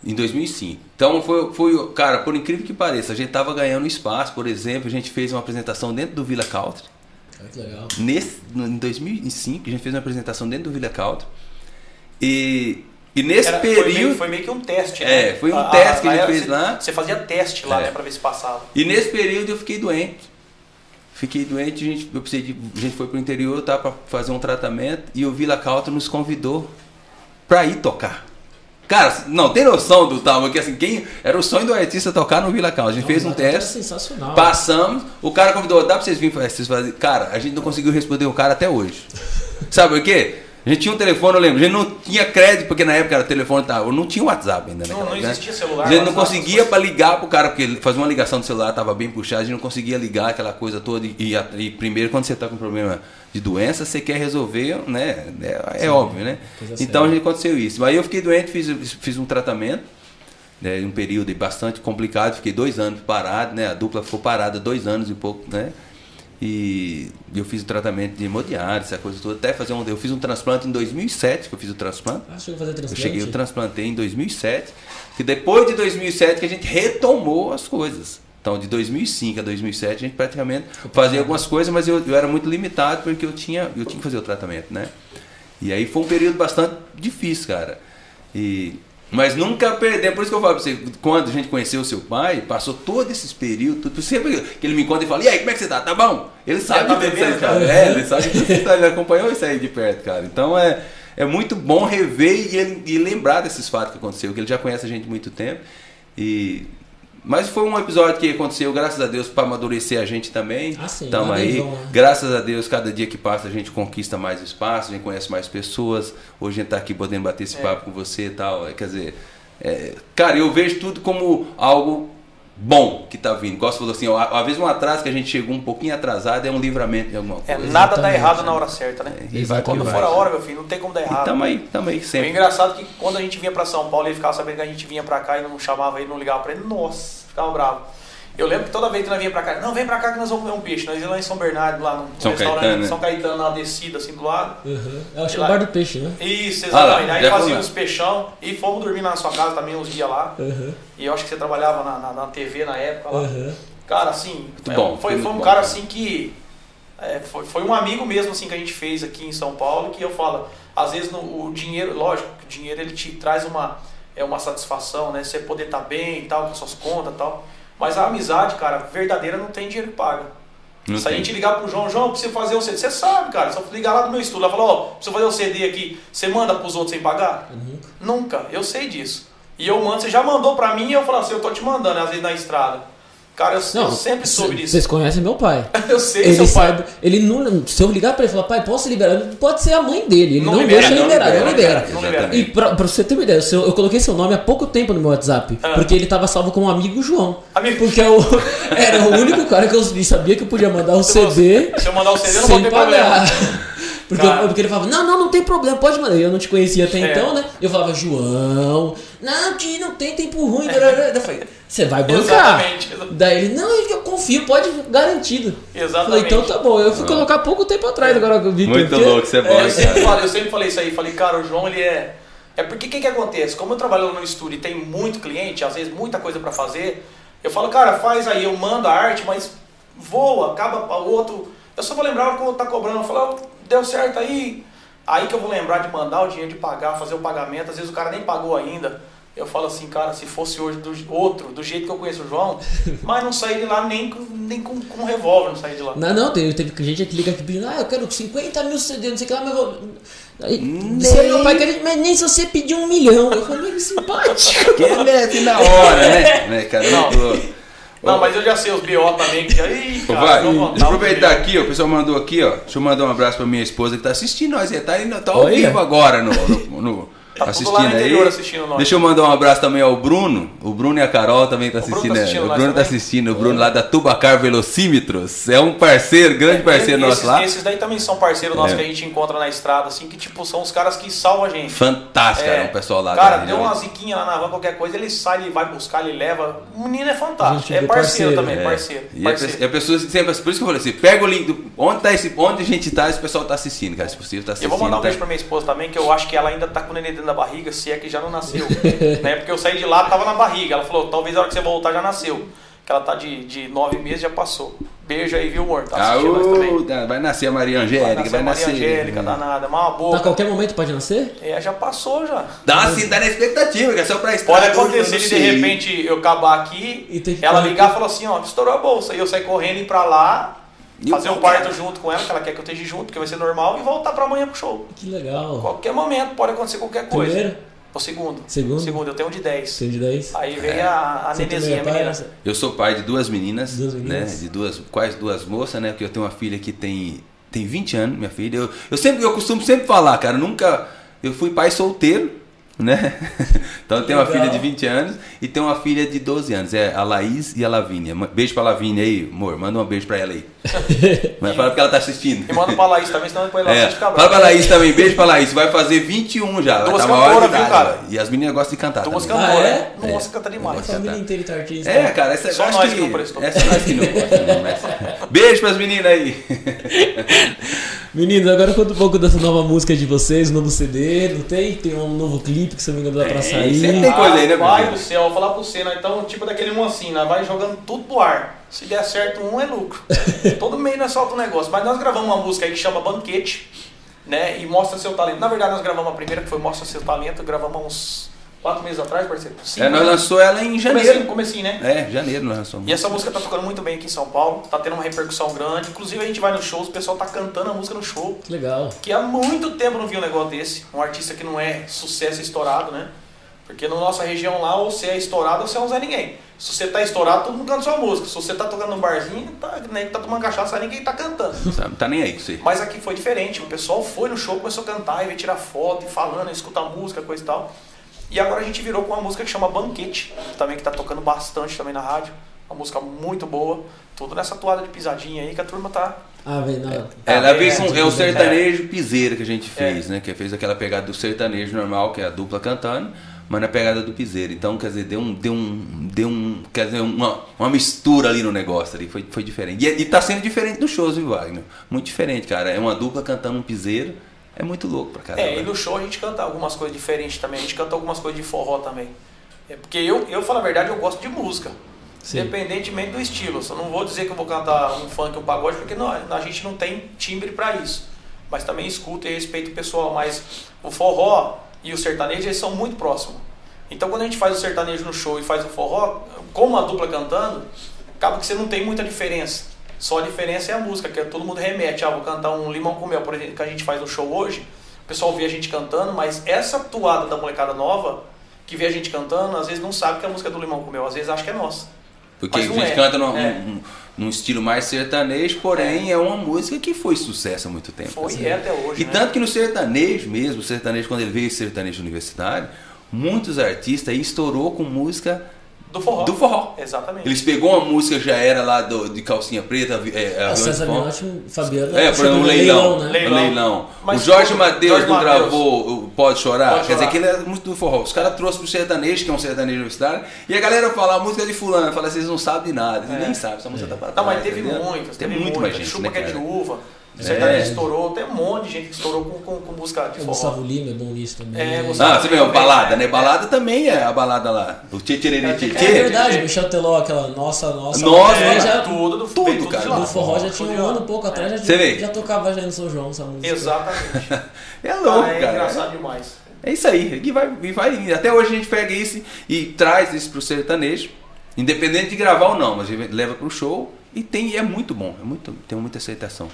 Em 2005. Então foi, foi, cara, por incrível que pareça, a gente tava ganhando espaço, por exemplo, a gente fez uma apresentação dentro do Villa Country. Legal. Nesse, no- em 2005, a gente fez uma apresentação dentro do Villa Country. E, e nesse Era- foi, período. meio, foi meio que um teste, né? É, foi um A- teste que a- ele era- fez você- lá. Você fazia teste lá, É. né, pra ver se passava. E nesse período eu fiquei doente. Fiquei doente, a gente, eu precisei de, a gente foi pro interior tá, para fazer um tratamento e o Vila Calto nos convidou pra ir tocar. Cara, não, tem noção do tal, porque assim, quem era o sonho do artista tocar no Vila Calto. A gente fez um teste, sensacional. passamos, o cara convidou, dá pra vocês virem vocês fazerem. Cara, a gente não conseguiu responder o cara até hoje. Sabe por quê? A gente tinha um telefone, eu lembro, a gente não tinha crédito, porque na época era telefone, tava, não tinha WhatsApp ainda, né? Não, não existia celular, A gente não WhatsApp, conseguia para ligar pro cara, porque fazia uma ligação do celular, tava bem puxado, a gente não conseguia ligar aquela coisa toda. E, e e primeiro, quando você tá com problema de doença, você quer resolver, né? É, é óbvio, né? Então séria. aconteceu isso. Aí eu fiquei doente, fiz, fiz um tratamento, né? Um período bastante complicado, fiquei dois anos parado, né? A dupla ficou parada dois anos e pouco, né? E eu fiz o tratamento de hemodiálise, essa coisa toda, até fazer um. Eu fiz um transplante em 2007, que eu fiz o transplante. Ah, chegou a fazer Eu transplante? cheguei, eu transplantei em 2007, que depois de 2007 que a gente retomou as coisas. Então, de 2005 a 2007, a gente praticamente fazia algumas coisas, mas eu, eu era muito limitado porque eu tinha, eu tinha que fazer o tratamento, né? E aí foi um período bastante difícil, cara. E, mas nunca perdemos, por isso que eu falo pra você, quando a gente conheceu o seu pai, passou todo esses períodos, tudo, sempre que ele me conta e fala, e aí, como é que você tá? Tá bom? Ele sabe de tudo isso aí, bebendo, cara. É, ele sabe de tudo ele acompanhou isso aí de perto, cara. Então é, é muito bom rever e, ele- e lembrar desses fatos que aconteceu, que ele já conhece a gente há muito tempo. E mas foi um episódio que aconteceu, graças a Deus, para amadurecer a gente também. Ah, sim, Tamo lá aí. João, né? Graças a Deus, cada dia que passa a gente conquista mais espaço, a gente conhece mais pessoas. Hoje a gente tá aqui podendo bater esse É. papo com você e tal. É, Quer dizer, é, cara, eu vejo tudo como algo bom que tá vindo. Gosto falou assim, ó, às vezes um atraso que a gente chegou um pouquinho atrasado é um livramento de alguma É, coisa. nada dá Exatamente. errado na hora certa, né? E vai Quando for vai. a hora, meu filho, não tem como dar E errado. tamo aí, tamo aí O sempre. engraçado é que quando a gente vinha pra São Paulo, ele ficava sabendo que a gente vinha pra cá e não chamava ele, não ligava pra ele. Nossa, ficava bravo. Eu lembro que toda vez que nós vinha pra cá, não, vem pra cá que nós vamos comer um peixe. Nós íamos lá em São Bernardo, lá no São restaurante Caetano, né? São Caetano, na descida, assim, do lado. Uhum. Eu acho que é Lá- o bar do peixe, né? Isso, Ah lá, exatamente. Aí já fazia fomos uns peixão e fomos dormir na sua casa também uns dias lá. Uhum. E eu acho que você trabalhava na, na, na TV na época lá. Uhum. Cara, assim, é, bom, foi, foi foi um muito cara bom. assim que. é, foi, foi um amigo mesmo assim que a gente fez aqui em São Paulo, que eu falo, às vezes no, o dinheiro, lógico, que o dinheiro ele te traz uma, é uma satisfação, né? Você poder estar bem e tal, com suas contas e tal. Mas a amizade, cara, verdadeira não tem dinheiro que paga. Não Se a tem. gente ligar pro João, João, preciso fazer um CD. Você sabe, cara. Se eu ligar lá do meu estúdio, ela falou, ó, preciso fazer um CD aqui. Você manda pros outros sem pagar? Nunca. Nunca, eu sei disso. E eu mando, você já mandou pra mim e eu falo assim, eu tô te mandando, às vezes na estrada. Cara, eu, eu sempre soube disso. Vocês conhecem meu pai. Eu sei, Ele seu pai. sabe, ele não, se eu ligar pra ele e falar, pai, posso liberar? Pode ser a mãe dele, ele Não não, libera, deixa não liberar, libera, não não libera. não. E pra, pra você ter uma ideia, seu- eu coloquei seu nome há pouco tempo no meu WhatsApp, Ah. porque ele tava salvo como amigo João. Amigo- Porque eu, era o único cara que eu sabia que eu podia mandar um eu- CD se eu mandar o CD, eu não vou sem ter pagar. problema. Porque, eu- porque ele falava, não, não, não tem problema, pode mandar. Eu não te conhecia até É. então, né? Eu falava, João, não, não tem tempo ruim. Eu falei, você vai bancar. Exatamente, exa- Daí ele, não, eu confio, pode, garantido. Eu Falei, Exatamente. então tá bom. Eu fui colocar pouco tempo atrás agora que eu vi. Muito porque- louco, você é bom, É, eu, sempre falei, eu sempre falei isso aí. Falei, cara, o João, ele é... É porque o que, que acontece? Como eu trabalho no estúdio e tem muito cliente, às vezes muita coisa pra fazer, eu falo, cara, faz aí, eu mando a arte, mas voa, acaba para outro. Eu só vou lembrar o outro tá cobrando. Eu falo, "Ah, deu certo aí. Aí que eu vou lembrar de mandar o dinheiro de pagar, fazer o pagamento. Às vezes o cara nem pagou ainda. Eu falo assim, cara, se fosse hoje do outro, do jeito que eu conheço o João, mas não saí de lá nem com, nem com, com um revólver, não saí de lá. Não, não, teve, teve gente que liga aqui pedindo, ah, eu quero 50 mil CD, não sei o que lá, mas eu vou. Aí, Nem- meu pai, quer, mas nem se você pedir um milhão. Eu falei, que simpático. Que é assim na hora, né? né cara? Não. Muito- Não, mas eu já sei os BO também, que. Ih, Ô, cara, vai, não deixa eu aproveitar aqui, ó, o pessoal mandou aqui, ó. Deixa eu mandar um abraço pra minha esposa que tá assistindo nós. Ele tá, aí, tá ao Olha. vivo agora no, no- no- Tá assistindo aí. assistindo nós. Deixa eu mandar um abraço também ao Bruno. O Bruno e a Carol também tá O Bruno assistindo. tá né? assistindo o nós Bruno tá assistindo, o Bruno lá da Tubacar Velocímetros. É um parceiro, grande parceiro esses, nosso lá. Esses daí também são parceiros nossos É. que a gente encontra na estrada, assim, que tipo, são os caras que salvam a gente. Fantástico, É. cara, o pessoal lá. Cara, deu uma ziquinha lá na van, qualquer coisa, ele sai, ele vai buscar, ele leva. O menino é fantástico. Gente, é parceiro, parceiro, também, É. parceiro. E a, parceiro. a pessoa sempre, por isso que eu falei assim, pega o link, do, onde, tá esse, onde a gente tá, esse pessoal tá assistindo, cara, se possível tá Eu assistindo. vou mandar um tá? beijo pra minha esposa também, que eu acho que ela ainda tá com o neném dentro da barriga, se é que já não nasceu. né? Porque eu saí de lá, tava na barriga. Ela falou, talvez a hora que você voltar já nasceu. Que ela tá de, de nove meses, já passou. Beijo aí, viu, amor? Tá tá, vai nascer a Maria Vai Angélica, nascer vai a Maria nascer. Angélica, danada, uma Tá, a boca. qualquer momento pode nascer? É, já passou já. Dá assim, tá na expectativa, que é só pra estar. Pode acontecer de de repente eu acabar aqui, E ela ligar e falar assim, ó, estourou a bolsa. E eu sair correndo e ir pra lá, E fazer um não parto quero. junto com ela, que ela quer que eu esteja junto, que vai ser normal, e voltar pra amanhã pro show. Que legal. Qualquer momento pode acontecer qualquer coisa. Primeiro? O segundo. Segundo? Segundo, eu tenho um de 10. Você de 10? Aí veio a, a Você nenezinha, a é menina. Eu sou pai de duas meninas, Duas meninas. né? De duas, quase duas moças, né? Porque eu tenho uma filha que tem, tem 20 anos, minha filha. Eu, eu sempre, eu costumo sempre falar, cara, nunca. Eu fui pai solteiro, né? Então tem uma Legal. filha de 20 anos e tem uma filha de 12 anos, é a Laís e a Lavínia. Beijo pra Lavínia aí, amor, manda um beijo pra ela aí. Mas fala porque ela tá assistindo. E manda pra Laís também, senão depois ela É, vai ficar fala pra brava. Laís também, beijo pra Laís, vai fazer 21 já, vai Duas tá cantoras, viu, cara? E as meninas gostam de cantar Duas também. cantoras. Ah, é? Nossa, É. canta A demais. família inteira tá artista. É, cara, essa, Só eu acho nós que, que não prestou. Essa nós que não Beijo pras meninas aí. Meninos, agora conta um pouco dessa nova música de vocês, um novo CD, não tem? Tem um novo clipe que se não me engano dá pra sempre sair. tem coisa aí, né, Vai do céu, vou falar pra você, né? Então, tipo daquele um assim, né? Vai jogando tudo pro ar. Se der certo um, é lucro. Todo mês nós solta um negócio. Mas nós gravamos uma música aí que chama Banquete, né? E Mostra Seu Talento. Na verdade, nós gravamos a primeira, que foi Mostra Seu Talento. Gravamos uns quatro meses atrás, parceiro. Cinco, É, nós né? lançou ela em janeiro. comecinho, né? É, janeiro nós lançamos. E essa música tá tocando muito bem aqui em São Paulo, tá tendo uma repercussão grande. Inclusive a gente vai no show, o pessoal tá cantando a música no show. Que legal. Que há muito tempo eu não vi um negócio desse. Um artista que não é sucesso estourado, né? Porque na nossa região lá, ou você é estourado ou você é um Zé Ninguém. Se você tá estourado, todo mundo canta sua música. Se você tá tocando num barzinho, tá, nem que tá tomando cachaça, ninguém tá cantando. Sabe, tá nem aí com você. Mas aqui foi diferente. O pessoal foi no show, começou a cantar, e veio tirar foto, e falando, e escutar música, coisa e tal. E agora a gente virou com uma música que chama Banquete, também que tá tocando bastante também na rádio. Uma música muito boa. Tudo nessa toada de pisadinha aí que a turma tá. Ah, vem na. Ela é, veio com é, é, o sertanejo piseiro que a gente fez, né? Que fez aquela pegada do sertanejo normal, que é a dupla cantando, mas na pegada do piseiro. Então, quer dizer, deu um. Deu um, deu um quer dizer, uma, uma mistura ali no negócio ali. Foi, foi diferente. E, e tá sendo diferente dos shows, viu, Wagner? Muito diferente, cara. É uma dupla cantando um piseiro. É muito louco pra caramba. É, e no show a gente canta algumas coisas diferentes também. A gente canta algumas coisas de forró também. É porque eu, eu falo a verdade, eu gosto de música. Sim. Independentemente do estilo. Eu não vou dizer que eu vou cantar um funk, um pagode, porque não, a gente não tem timbre para isso. Mas também escuto e respeito o pessoal. Mas o forró e o sertanejo, eles são muito próximos. Então quando a gente faz o sertanejo no show e faz o forró, como a dupla cantando, acaba que você não tem muita diferença. Só a diferença é a música, que todo mundo remete. Ah, vou cantar um limão com mel, por exemplo, que a gente faz no show hoje. O pessoal vê a gente cantando, mas essa toada da molecada nova, que vê a gente cantando, às vezes não sabe que é a música do limão com mel, às vezes acha que é nossa. Porque a gente é. canta num, É. num- num estilo mais sertanejo, porém é. uma música que foi sucesso há muito tempo. Foi e é até hoje. E né? tanto que no sertanejo mesmo, o sertanejo, quando ele veio sertanejo universitário, muitos artistas estourou com música Do forró. do forró. Exatamente. Eles pegou uma música já era lá do, de calcinha preta, é, é, avião de César forró. Menotti, Fabiano. É, por chama exemplo, um de leilão. né? Leilão. leilão. Mas o Jorge Matheus não Mateus. gravou o Pode Chorar? Pode Quer dizer que ele era muito do forró. Os caras trouxeram pro sertanejo, que é um sertanejo universitário, e a galera fala a música de fulano. Fala, vocês não sabem de nada. Eles É. nem sabem, essa música tá pra Não, mas teve entendeu? muitas, Tem teve muito muitas. mais gente, Chupa né, que é de uva. É. Sertanejo estourou, tem um monte de gente que estourou com, com, com música de O forró. Gustavo Lima é bom nisso também. É, É, Gustavo- Ah, você vê, balada, né? Balada também é a balada lá. O Tchê Tchê É, Tchê é verdade, Michel Teló, aquela nossa, nossa. Nossa, É, já, tudo, do, tudo, cara, do forró já tinha um ano pouco atrás, já, Você vê? já tocava já no São João essa música. Exatamente. É louco, Ah, é cara. engraçado demais. É isso aí, e vai, e vai indo. Até hoje a gente pega isso e traz isso pro sertanejo, independente de gravar ou não, mas a gente leva pro show e tem, é muito bom, é muito, tem muita aceitação.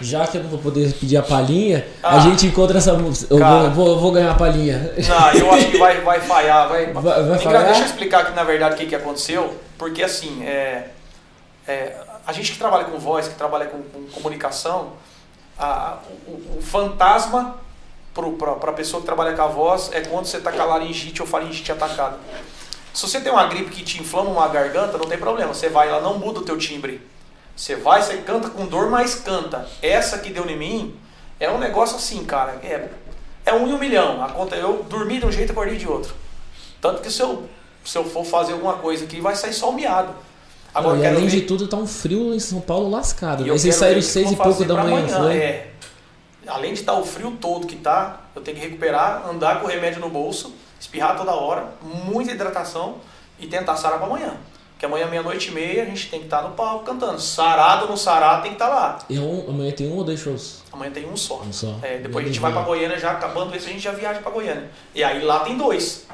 Já que eu não vou poder pedir a palhinha, a Ah. gente encontra essa música. Eu Cara. vou, vou, vou ganhar a palhinha. Não, eu acho que vai, vai falhar. Vai, Vai- vai falhar? Deixa eu explicar aqui, na verdade, o que, que aconteceu. Porque, assim, é, é, a gente que trabalha com voz, que trabalha com, com comunicação, a- o, o fantasma para a pessoa que trabalha com a voz é quando você está com a laringite ou faringite atacada. Se você tem uma gripe que te inflama uma garganta, não tem problema. Você vai, ela não muda o teu timbre. Você vai, você canta com dor, mas canta. Essa que deu em mim é um negócio assim, cara. É, é um em um milhão. A conta, eu dormi de um jeito e acordei de outro. Tanto que se eu, se eu for fazer alguma coisa aqui, vai sair só um miado. Agora, Não, e além ver- de tudo, tá um frio em São Paulo lascado. e Vocês saíram o seis e pouco da manhã, amanhã, foi? É. Além de estar o frio todo que tá, eu tenho que recuperar, andar com o remédio no bolso, espirrar toda hora, muita hidratação e tentar sarar para amanhã. Que amanhã, meia-noite e meia, a gente tem que estar no palco cantando. Sarado ou não sarado, tem que estar lá. E um, amanhã tem um ou dois shows? Amanhã tem um só. Um só. É, depois a gente vai para Goiânia, já acabando esse, a gente já viaja para Goiânia. E aí lá tem dois.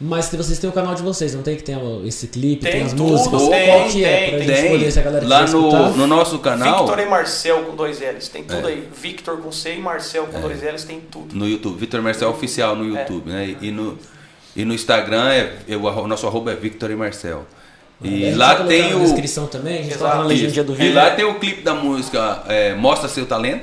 Mas se vocês têm o canal de vocês, não tem que ter esse clipe, tem, Tem as tudo, músicas? tem, Qual que é? tem, pra tem. gente escolher se a galera Lá no, no nosso canal, Victor e Marcel com dois L's. Tem tudo É. aí. Victor com C e Marcel com dois L's, tem tudo. no YouTube, Vitor Marcel Oficial no YouTube, né? E no, e no Instagram, é, é o nosso arroba é Victor e Marcel. A E gente lá tem o. descrição também, a gente Exato. coloca na legenda do E vídeo. lá tem o clipe da música é, Mostra Seu Talento.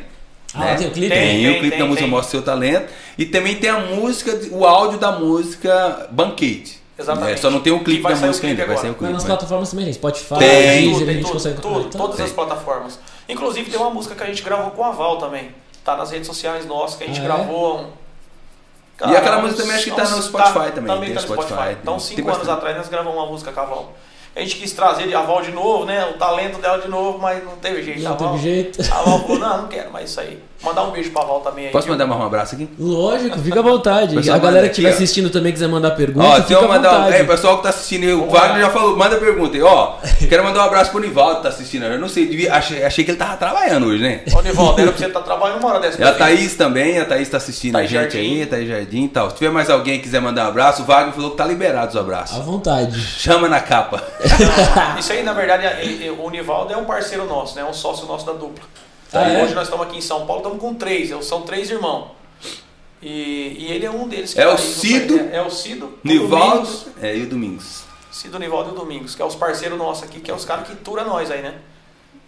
Ah, né? tem o clipe? Tem, Tem, o tem, clipe tem, da música tem. Mostra Seu Talento. E também tem a música, o áudio da música Banquete. Exatamente. É, só não tem o clipe da o música clipe ainda, vai sair o Mas clipe. nas mas- plataformas também, Spotify, Tem. Deezer, tudo, a tem gente tudo, consegue tudo, então, todas as plataformas. Inclusive tem uma música que a gente gravou com a Val também. Tá nas redes sociais nossas, que a gente Ah, é? gravou. Um... E aquela música também acho que tá no Spotify também, Também tem tá no Spotify, Então, cinco anos atrás nós gravamos uma música com a gente quis trazer a Val de novo, né? O talento dela de novo, mas não teve jeito. Não a Val, teve jeito. A Val falou, não, não quero mais isso aí. Mandar um beijo pra Val também aí. Posso viu? mandar mais um abraço aqui? Lógico, fica à vontade. Pessoal, a galera que estiver aqui, ó. assistindo também quiser mandar pergunta, Ó, fica eu mandar. vontade. É, pessoal que tá assistindo aí, o Vamos Wagner lá. já falou, manda pergunta aí. Ó, quero mandar um abraço pro Nivaldo que tá assistindo. Eu não sei, devia- achei, achei que ele tava trabalhando hoje, né? Ô, Nivaldo, era pra você estar trabalhando uma hora dessa. E a Thaís também, a Thaís tá assistindo Thaís a gente Jardim. aí, Thaís Jardim e tal. Se tiver mais alguém que quiser mandar um abraço, o Wagner falou que tá liberado os abraços. À vontade. Chama na capa. Não, isso aí, na verdade, é- é- o Nivaldo é um parceiro nosso, né? É um sócio nosso da dupla. Ah, é? Hoje nós estamos aqui em São Paulo, estamos com três, são três irmãos. E, e ele é um deles. que É tá o no- Cido, É, é o Cido, Nivaldo Domingos, é, e o Domingos. Cido, Nivaldo e o Domingos, que é os parceiros nossos aqui, que é os caras que tura nós aí, né?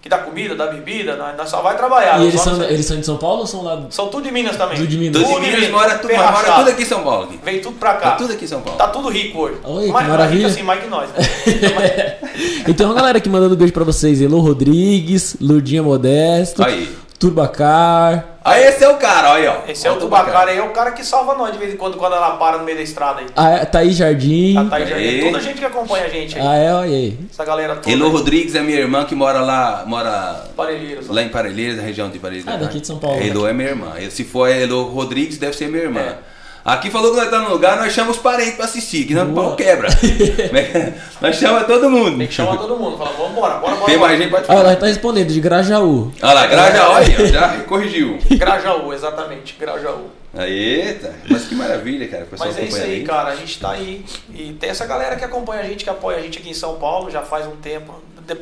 Que dá comida, dá bebida, nós, só vai trabalhar. E eles são, eles são de São Paulo ou são lá? São tudo de Minas também. Tudo de Minas. Tudo em Minas, mora, tudo, mora tudo aqui em São Paulo. Aqui. Veio tudo pra cá. Tá tudo aqui em São Paulo. Tá tudo rico hoje. Oi, que mais, mais maravilha. rico assim, mais que nós, né? Então, galera aqui mandando beijo pra vocês. Elô Rodrigues, Lurdinha Modesto, Aí. Turbacar. Aí esse é o cara, olha aí, ó. Esse é o Tubacara aí, é o cara que salva nós de vez em quando, quando ela para no meio da estrada aí. A Thaís Jardim. A Thaís Jardim, toda a gente que acompanha a gente aí. Ah, é, olha aí. Essa galera toda. Elô aí. Rodrigues é minha irmã que mora lá, mora Parelheiros. ó. lá em Parelheiros, na região de Parelheiros. Ah, daqui de São Paulo. É, Elô é minha irmã. Se for Elô Rodrigues, deve ser minha irmã. É. Aqui falou que nós estamos no lugar, nós chamamos os parentes pra assistir, que não o Boa. pau quebra. nós chamamos todo mundo. Tem que chamar todo mundo. Fala, vamos embora, bora, bora. Tem mais gente, pode Ah, falar. ela tá respondendo, de Grajaú. Olha lá, Graja, olha, já corrigiu. Grajaú, exatamente. Grajaú. Eita, mas que maravilha, cara. Mas é isso acompanha aí, cara. A gente tá aí. E tem essa galera que acompanha a gente, que apoia a gente aqui em São Paulo já faz um tempo.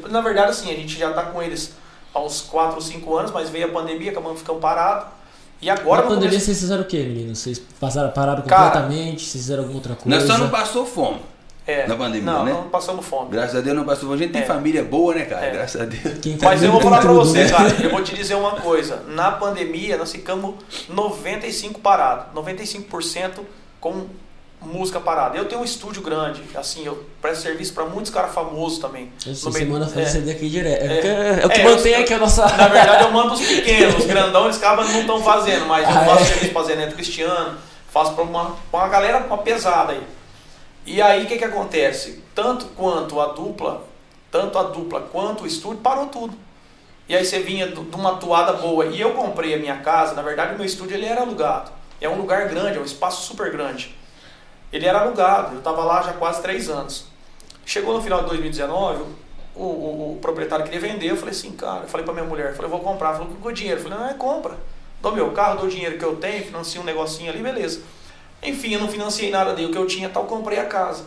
Na verdade, assim, a gente já tá com eles há uns 4 ou 5 anos, mas veio a pandemia, acabamos ficando parados. E agora Na pandemia começo- vocês fizeram o quê, meninos? Vocês passaram, pararam Cara, completamente? Vocês fizeram alguma outra coisa? Nós só não passou fome. é, na pandemia, não, né? não passamos fome. Graças a Deus não passou fome. A gente tem É. família boa, né, cara? É. Graças a Deus. Quem tá Mas eu vou falar pra você, né? cara, eu vou te dizer uma coisa. Na pandemia, nós ficamos 95 parados. 95% com música parada. Eu tenho um estúdio grande, assim, eu presto serviço pra muitos caras famosos também. Essa No meio- semana faz é. CD aqui direto. É. É, é o que É, mantém eu- aqui a nossa. Na verdade, eu mando os pequenos, os grandão, eles acabam não estão fazendo, mas eu Ah, faço é? serviço pra Zeneto Cristiano, faço pra uma, pra uma galera uma pesada aí. E aí, o que que acontece? Tanto quanto a dupla, tanto a dupla quanto o estúdio, parou tudo. E aí você vinha de uma toada boa. E eu comprei a minha casa, na verdade o meu estúdio ele era alugado. É um lugar grande, é um espaço super grande. Ele era alugado, eu estava lá já quase três anos. Chegou no final de 2019, o, o- o proprietário queria vender, eu falei assim, cara, eu falei pra minha mulher, eu falei, eu vou comprar. Falou, com o dinheiro? Eu falei, não, é compra. Dou meu carro, dou o dinheiro que eu tenho, financio um negocinho ali, beleza. Enfim, eu não financiei nada, dei o que eu tinha, tal, comprei a casa.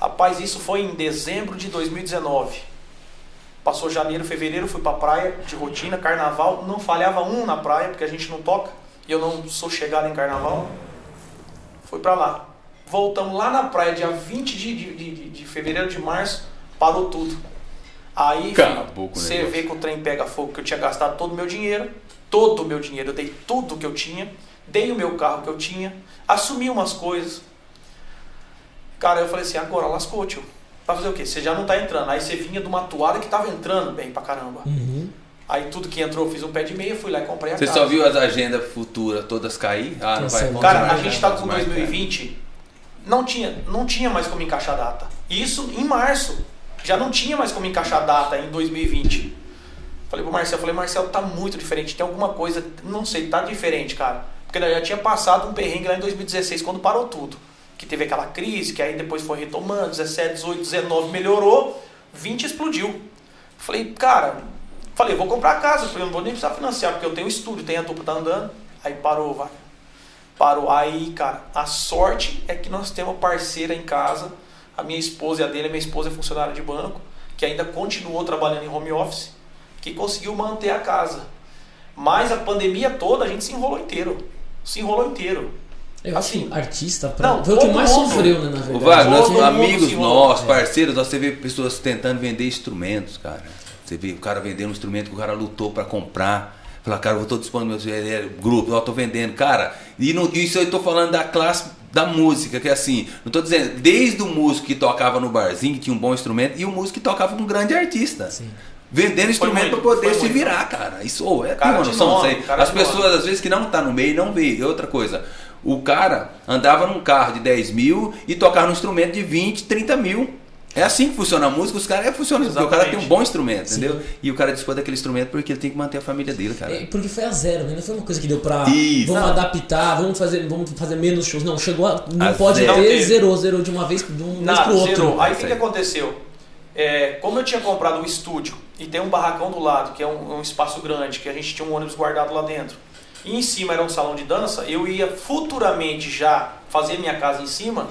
Rapaz, isso foi em dezembro de 2019. Passou janeiro, fevereiro, fui pra praia de rotina, carnaval, não falhava um na praia, porque a gente não toca, e eu não sou chegado em carnaval. Fui pra lá. Voltamos lá na praia, dia 20 de, de, de, de fevereiro de março, parou tudo. Aí você vê que o trem pega fogo, que eu tinha gastado todo o meu dinheiro, todo o meu dinheiro, eu dei tudo que eu tinha, dei o meu carro que eu tinha, assumi umas coisas. Cara, eu falei assim, agora lascou, tio. Vai fazer o quê? Você já não tá entrando. Aí você vinha de uma toada que tava entrando bem pra caramba. Uhum. Aí tudo que entrou, eu fiz um pé de meia, fui lá e comprei a Você casa. só viu as agendas futuras todas cair? Ah, não vai Cara, a gente tá com mais, cara. 2020, não tinha, não tinha mais como encaixar data. Isso em março. Já não tinha mais como encaixar data em 2020. Falei pro Marcel, falei, Marcel, tá muito diferente. Tem alguma coisa, não sei, tá diferente, cara. Porque já tinha passado um perrengue lá em 2016, quando parou tudo. Que teve aquela crise, que aí depois foi retomando, 17, 18, 19 melhorou, 20 explodiu. Falei, cara, falei, vou comprar a casa, falei, eu não vou nem precisar financiar, porque eu tenho estúdio, tem a dupla tá andando. Aí parou, vai. Parou. Aí, cara, a sorte é que nós temos parceira em casa. A minha esposa e a dele, a minha esposa é funcionária de banco, que ainda continuou trabalhando em home office, que conseguiu manter a casa. Mas a pandemia toda a gente se enrolou inteiro. Se enrolou inteiro. Eu acho Assim, que artista pra... não, foi o que mais mundo. sofreu, né, na verdade. Nossos mundo amigos nossos, É. parceiros, você vê pessoas tentando vender instrumentos, cara. Você vê o cara vendendo um instrumento que o cara lutou pra comprar, Falar, cara, eu tô dispondo meus é, grupos, eu tô vendendo, cara. E não, isso eu tô falando da classe da música, que é assim, não tô dizendo, desde o músico que tocava no barzinho, que tinha um bom instrumento, e o músico que tocava com um grande artista. Sim. Vendendo instrumento para poder se virar, cara. Isso é cara uma noção nome, As pessoas, nome. às vezes, que não tá no meio, não vê. E outra coisa, o cara andava num carro de 10 mil e tocava num instrumento de 20, 30 mil. É assim que funciona a música, os caras é funcionam, porque o cara tem um bom instrumento, Sim. entendeu? E o cara dispõe daquele instrumento porque ele tem que manter a família dele, cara. É, porque foi a zero, né? Não foi uma coisa que deu pra. Isso. Vamos não. adaptar, vamos fazer, vamos fazer menos shows. Não, chegou a. Não a pode zero. ter, zerou, zerou de uma vez, de um mês pro outro. Zerou. Aí o que, que aconteceu? É, como eu tinha comprado um estúdio e tem um barracão do lado, que é um, um espaço grande, que a gente tinha um ônibus guardado lá dentro. E em cima era um salão de dança, eu ia futuramente já fazer minha casa em cima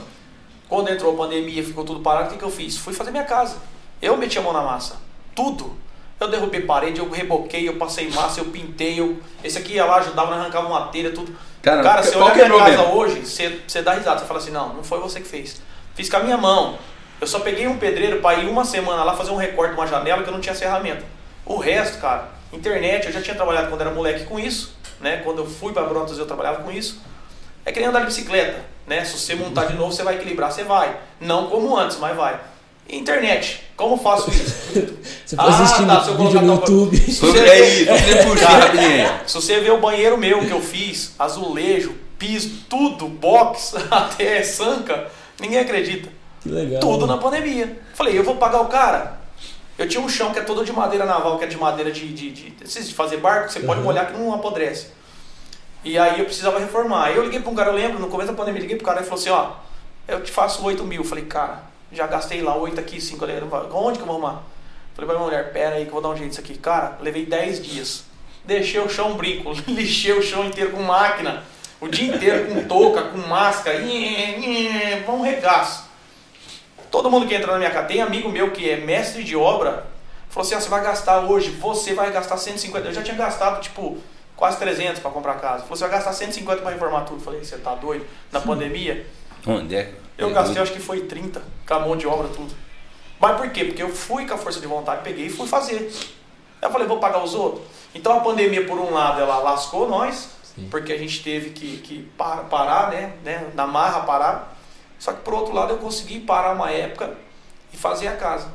quando entrou a pandemia, ficou tudo parado, o que, que eu fiz? Fui fazer minha casa. Eu meti a mão na massa. Tudo. Eu derrubei parede, eu reboquei, eu passei massa, eu pintei, eu... esse aqui ia lá, ajudava, arrancava uma telha, tudo. Cara, Cara você olha a minha casa hoje, você, você dá risada, você fala assim, não, não foi você que fez. Fiz com a minha mão. Eu só peguei um pedreiro para ir uma semana lá fazer um recorte de uma janela que eu não tinha ferramenta. O resto, cara, internet, eu já tinha trabalhado quando era moleque com isso, né? Quando eu fui para Brotas eu trabalhava com isso. É que nem andar de bicicleta. Né? Se você montar de novo, você vai equilibrar, você vai. Não como antes, mas vai. Internet, como faço isso? você ah, tá, vídeo no YouTube. Se você, é isso, se você ver o banheiro meu que eu fiz, azulejo, piso, tudo, box, até sanca, ninguém acredita. Que legal. Tudo na pandemia. Falei, eu vou pagar o cara. Eu tinha um chão que é todo de madeira naval, que é de madeira de, de, de, de fazer barco, você uhum. pode molhar que não apodrece. E aí eu precisava reformar. Aí eu liguei para um cara, eu lembro, no começo da pandemia, liguei para o cara e falou assim, ó, eu te faço 8 mil. Eu falei, cara, já gastei lá 8 aqui, 5 ali. Onde que eu vou arrumar? Falei pra minha mulher, pera aí que eu vou dar um jeito nisso aqui. Cara, levei 10 dias. Deixei o chão brinco, lixei o chão inteiro com máquina. O dia inteiro com touca, com máscara. Vão regaço. Todo mundo que entra na minha casa, tem amigo meu que é mestre de obra, falou assim, ah, você vai gastar hoje, você vai gastar 150. Eu já tinha gastado, tipo, quase 300 para comprar casa. Você vai gastar 150 para reformar tudo. Falei, você tá doido? Na Sim. pandemia? Onde é? Eu gastei, acho que foi 30, com a mão de obra, tudo. Mas por quê? Porque eu fui com a força de vontade, peguei e fui fazer. Eu falei, vou pagar os outros. Então a pandemia, por um lado, ela lascou nós, Sim. porque a gente teve que, que parar, né? né? Na marra parar. Só que por outro lado, eu consegui parar uma época e fazer a casa.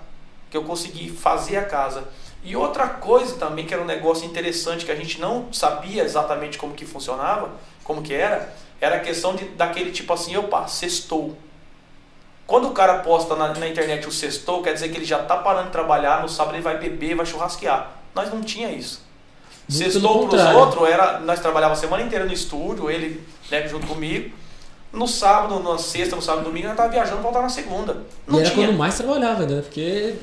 Que eu consegui fazer a casa. E outra coisa também que era um negócio interessante que a gente não sabia exatamente como que funcionava, como que era, era a questão de, daquele tipo assim, opa, sextou. Quando o cara posta na, na internet o sextou, quer dizer que ele já está parando de trabalhar, no sábado ele vai beber, vai churrasquear. Nós não tinha isso. Muito sextou para os outros, era, nós trabalhávamos a semana inteira no estúdio, ele né, junto comigo. No sábado, na sexta, no sábado, domingo, eu tava viajando voltar na segunda. Não e era tinha. quando mais trabalhava, né? Porque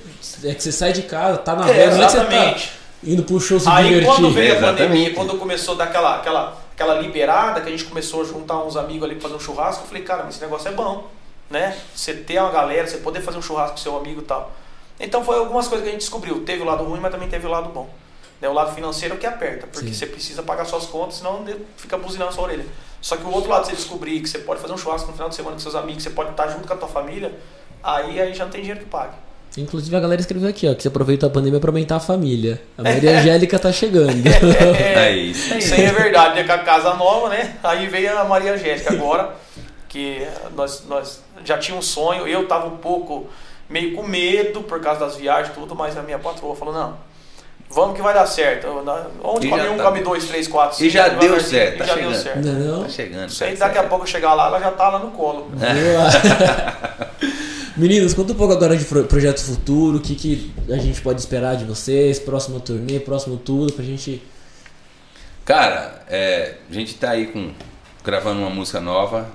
é que você sai de casa, tá na é, rua, não é que você tá indo pro show se Aí divertir. quando veio a pandemia, quando começou daquela aquela, aquela liberada, que a gente começou a juntar uns amigos ali pra fazer um churrasco, eu falei, cara, mas esse negócio é bom, né? Você ter uma galera, você poder fazer um churrasco com seu amigo e tal. Então foi algumas coisas que a gente descobriu. Teve o lado ruim, mas também teve o lado bom. Né? O lado financeiro é que aperta, porque Sim. você precisa pagar suas contas, senão fica buzinando a sua orelha. Só que o outro lado, você descobrir que você pode fazer um churrasco no final de semana com seus amigos, você pode estar junto com a tua família, aí, aí já não tem dinheiro que pague. Inclusive a galera escreveu aqui, ó, que você aproveitou a pandemia para aumentar a família. A Maria Angélica tá chegando. É, é, isso, isso aí é verdade, né? Com a casa nova, né? Aí veio a Maria Angélica agora, que nós, nós já tinha um sonho, eu tava um pouco meio com medo por causa das viagens e tudo, mas a minha patroa falou, não, Vamos que vai dar certo. Onde come um, tá... come dois, três, quatro, cinco. E já deu certo. Tá já chegando. deu certo. Não, Tá chegando. Isso aí daqui a pouco eu chegar lá, ela já tá lá no colo. Meninos, conta um pouco agora de projeto futuro, o que, que a gente pode esperar de vocês, próximo turnê, próximo tudo, pra gente. Cara, é, a gente tá aí com gravando uma música nova,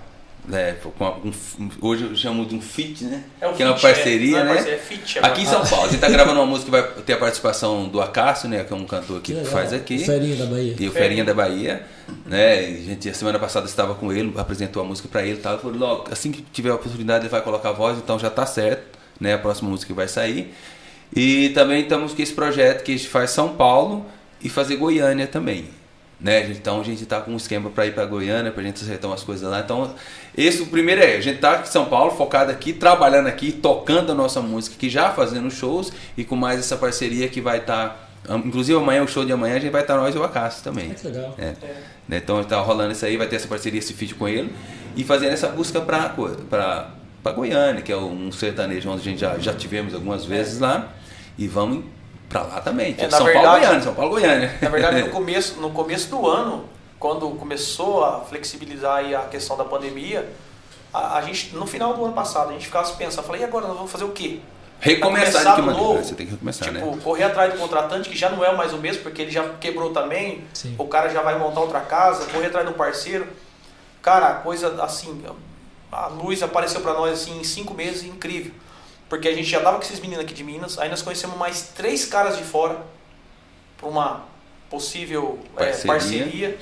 é, um, hoje eu chamo de um feat, né? É que é uma parceria, é, né? Parceria, é feat, aqui em São Paulo. A gente tá gravando uma música que vai ter a participação do Acácio, né? Que é um cantor aqui que, que faz aqui. O Ferinha da Bahia. E o Ferinha da Bahia. Né? A gente, a semana passada estava com ele, apresentou a música para ele e tal. Falou, logo, assim que tiver a oportunidade, ele vai colocar a voz, então já tá certo, né? A próxima música que vai sair. E também estamos com esse projeto que a gente faz São Paulo e fazer Goiânia também. Né? Então a gente está com um esquema para ir para Goiânia, para a gente acertar umas coisas lá. Então, esse o primeiro é, a gente está aqui em São Paulo, focado aqui, trabalhando aqui, tocando a nossa música, que já fazendo shows e com mais essa parceria que vai estar tá Inclusive amanhã, o show de amanhã, a gente vai estar nós e o Acácio também. É que legal. É. Né, Então tá rolando isso aí, vai ter essa parceria, esse feat com ele. E fazendo essa busca pra Goiânia, que é um sertanejo onde a gente já, já tivemos algumas vezes lá. E vamos pra lá também. É, na São Paulo, verdade- Goiânia, São Paulo, Goiânia. Na verdade, no começo, no começo do ano, quando começou a flexibilizar aí a questão da pandemia, a, a gente, no final do ano passado, a gente ficava se pensando, falei, e agora nós vamos fazer o quê? Recomeçar de que maneira? novo. Você tem que recomeçar, tipo, né? correr atrás do contratante, que já não é mais o mesmo, porque ele já quebrou também, Sim. o cara já vai montar outra casa, correr atrás do parceiro. Cara, a coisa assim, a luz apareceu pra nós assim em cinco meses, incrível. Porque a gente já tava com esses meninos aqui de Minas, aí nós conhecemos mais três caras de fora para uma possível é, Parceria. parceria.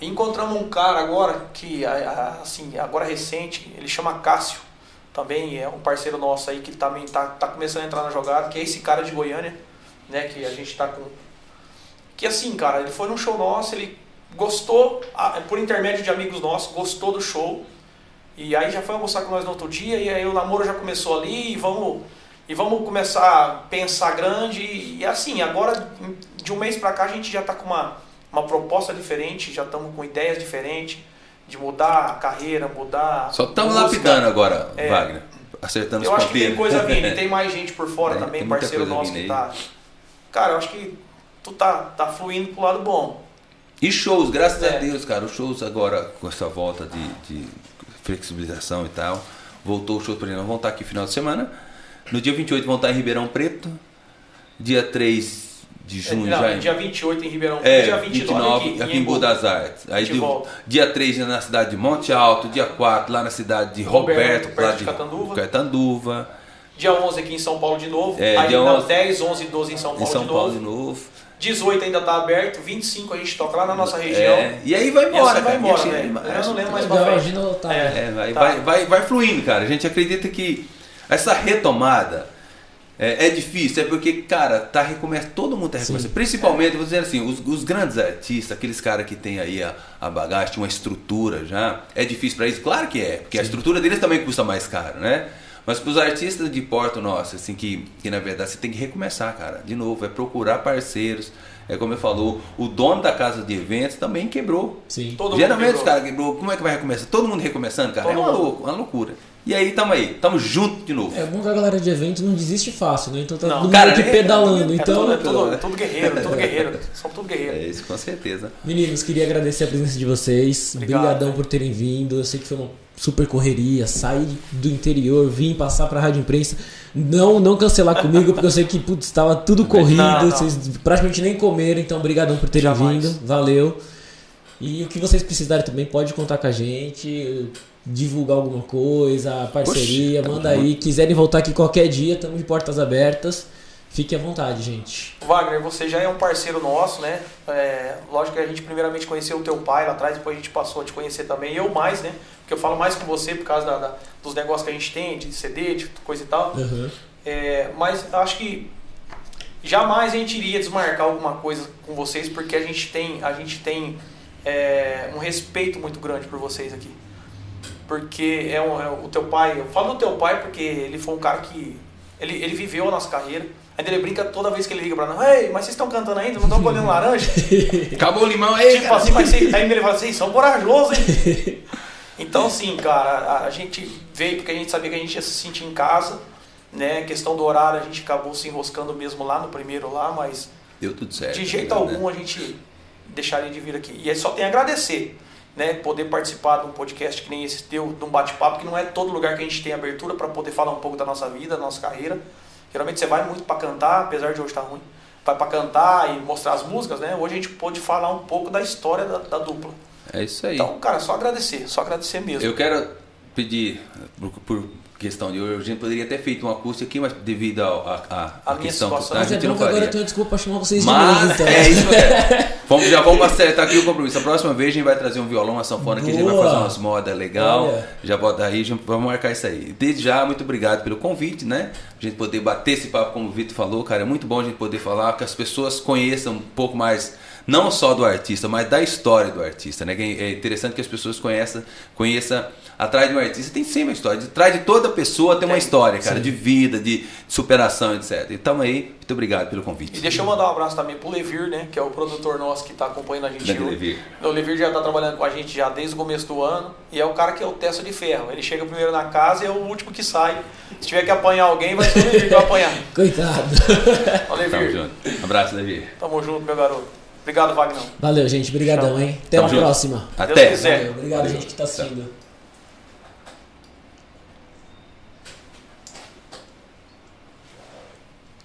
E encontramos um cara agora que, assim, agora recente, ele chama Cássio, também é um parceiro nosso aí que também tá, tá começando a entrar na jogada, que é esse cara de Goiânia, né, que a gente tá com... Que assim, cara, ele foi num show nosso, ele gostou, por intermédio de amigos nossos, gostou do show, e aí já foi almoçar com nós no outro dia, e aí o namoro já começou ali, e vamos, e vamos começar a pensar grande, e, e assim, agora, de um mês pra cá, a gente já tá com uma, uma proposta diferente, já estamos com ideias diferentes, de mudar a carreira, mudar... Só estamos lapidando agora, É. Wagner. Acertando Eu os acho que tem coisa vindo, e tem mais gente por fora É, também, parceiro nosso que aí. tá... Cara, eu acho que tu tá, tá fluindo pro lado bom. E shows, graças a É. Deus, cara. Os shows agora, com essa volta de, de flexibilização e tal, voltou o show para nós vão estar aqui final de semana. No dia 28 vão estar em Ribeirão Preto. Dia 3 de junho É, Não, já em- dia 28 em Ribeirão Preto, É, dia 29, aqui, aqui em em Embu. Boa das Artes. Aí De do- dia 3 na cidade de Monte Alto, dia 4 lá na cidade de Roberto, Roberto, lá de Catanduva. Catanduva, Dia 11 aqui em São Paulo de novo. É, aí dia não, 11 10, 11 e 12 em São em Paulo, São de, Paulo novo. de novo. 18 ainda tá aberto, 25 a gente toca lá na nossa região. É, e aí vai embora, vai embora, velho. é, Eu não lembro mais pra frente. lotada. É, vai, Tá. vai, vai, vai fluindo, cara. A gente acredita que essa retomada é, é difícil, é porque, cara, tá recomeçando, todo mundo tá recomeçando. Principalmente, vou dizer assim, os, os grandes artistas, aqueles caras que tem aí a, a bagagem, uma estrutura já, é difícil pra eles? Claro que é, porque a estrutura deles também custa mais caro, né? Mas pros artistas de porto nosso, assim, que, que na verdade você tem que recomeçar, cara. De novo, é procurar parceiros. É como eu falou, o dono da casa de eventos também quebrou. Sim. Todo mundo Geralmente os quebrou. caras quebrou, como é que vai recomeçar? Todo mundo recomeçando, cara? Todo é uma, mundo. louco, uma loucura. E aí, tamo aí, tamo junto de novo. É bom que a galera de evento não desiste fácil, né? Então tá Não, todo mundo cara, aqui é- pedalando. É Então, tudo, é tudo, tudo guerreiro, tudo guerreiro. São tudo É guerreiros. isso, com certeza. meninos, queria agradecer a presença de vocês. Obrigado. Obrigadão por terem vindo. Eu sei que foi uma super correria. Sair do interior, vim passar pra Rádio Imprensa. Não, não cancelar comigo, porque eu sei que putz, estava tudo corrido. Não, não. Vocês praticamente nem comeram. Então, obrigadão por terem Jamais. vindo. Valeu. E o que vocês precisarem também, pode contar com a gente. Divulgar alguma coisa, parceria, Poxa, manda tamo aí. Quiserem voltar aqui qualquer dia, estamos de portas abertas. Fique à vontade, gente. Wagner, você já é um parceiro nosso, né? É, lógico que a gente primeiramente conheceu o teu pai lá atrás, depois a gente passou a te conhecer também. Eu mais, né? Porque eu falo mais com você por causa da- da- dos negócios que a gente tem, de CD, de coisa e tal. Aham. É, mas acho que jamais a gente iria desmarcar alguma coisa com vocês, porque a gente tem, a gente tem é, um respeito muito grande por vocês aqui. Porque é, um- é o teu pai, eu falo do teu pai porque ele foi um cara que. Ele, ele viveu a nossa carreira. Ainda ele brinca toda vez que ele liga pra nós, ei, mas vocês estão cantando ainda? Não estão colhendo laranja? Acabou o limão aí, tipo assim, mas vocês, aí ele fala assim, são corajosos, hein? Então, assim, cara, a, a gente veio porque a gente sabia que a gente ia se sentir em casa, né? Questão do horário, a gente acabou se enroscando mesmo lá no primeiro lá, mas Deu tudo certo. de jeito né? algum a gente deixaria de vir aqui. E aí só tem a agradecer, né? Poder participar de um podcast que nem esse teu, de um bate-papo, que não é todo lugar que a gente tem abertura para poder falar um pouco da nossa vida, da nossa carreira. Geralmente você vai muito para cantar, apesar de hoje estar ruim, vai para cantar e mostrar as músicas, né? Hoje a gente pôde falar um pouco da história da, da dupla. É isso aí. Então, cara, só agradecer, só agradecer mesmo. Eu quero pedir, por, por questão de hoje, a gente poderia ter feito um acústico aqui, mas devido ao- a, a, A questão que tá, a é gente bom não que agora faria. eu tenho desculpa pra chamar vocês de Mas novo, então. é isso mesmo. Vamos, já vamos acertar aqui o compromisso. A próxima vez a gente vai trazer um violão, uma sanfona que a gente vai fazer umas modas legal. Olha. Já bota aí, vamos marcar isso aí. Desde já, muito obrigado pelo convite, né? A gente poder bater esse papo, como o Vitor falou, cara, é muito bom a gente poder falar, que as pessoas conheçam um pouco mais não só do artista, mas da história do artista, né? É interessante que as pessoas conheçam, conheçam atrás de um artista tem sempre uma história. Atrás de toda pessoa tem uma história, cara, Sim. de vida, de superação, etc. Então aí, muito obrigado pelo convite. E deixa eu mandar um abraço também pro Levir, né? Que é o produtor nosso que está acompanhando a gente. hoje. Levir. O Levir já está trabalhando com a gente já desde o começo do ano. E é o cara que é o testa de ferro. Ele chega primeiro na casa e é o último que sai. Se tiver que apanhar alguém, vai ser o Levir que vai apanhar. Coitado. Ó, Levir. Tamo junto. Abraço, Levir. Tamo junto, meu garoto. Obrigado, Wagner. Valeu, gente. Obrigadão, hein? Até Tamo a junto. próxima. Até. Valeu. Obrigado, Valeu. gente, que está assistindo.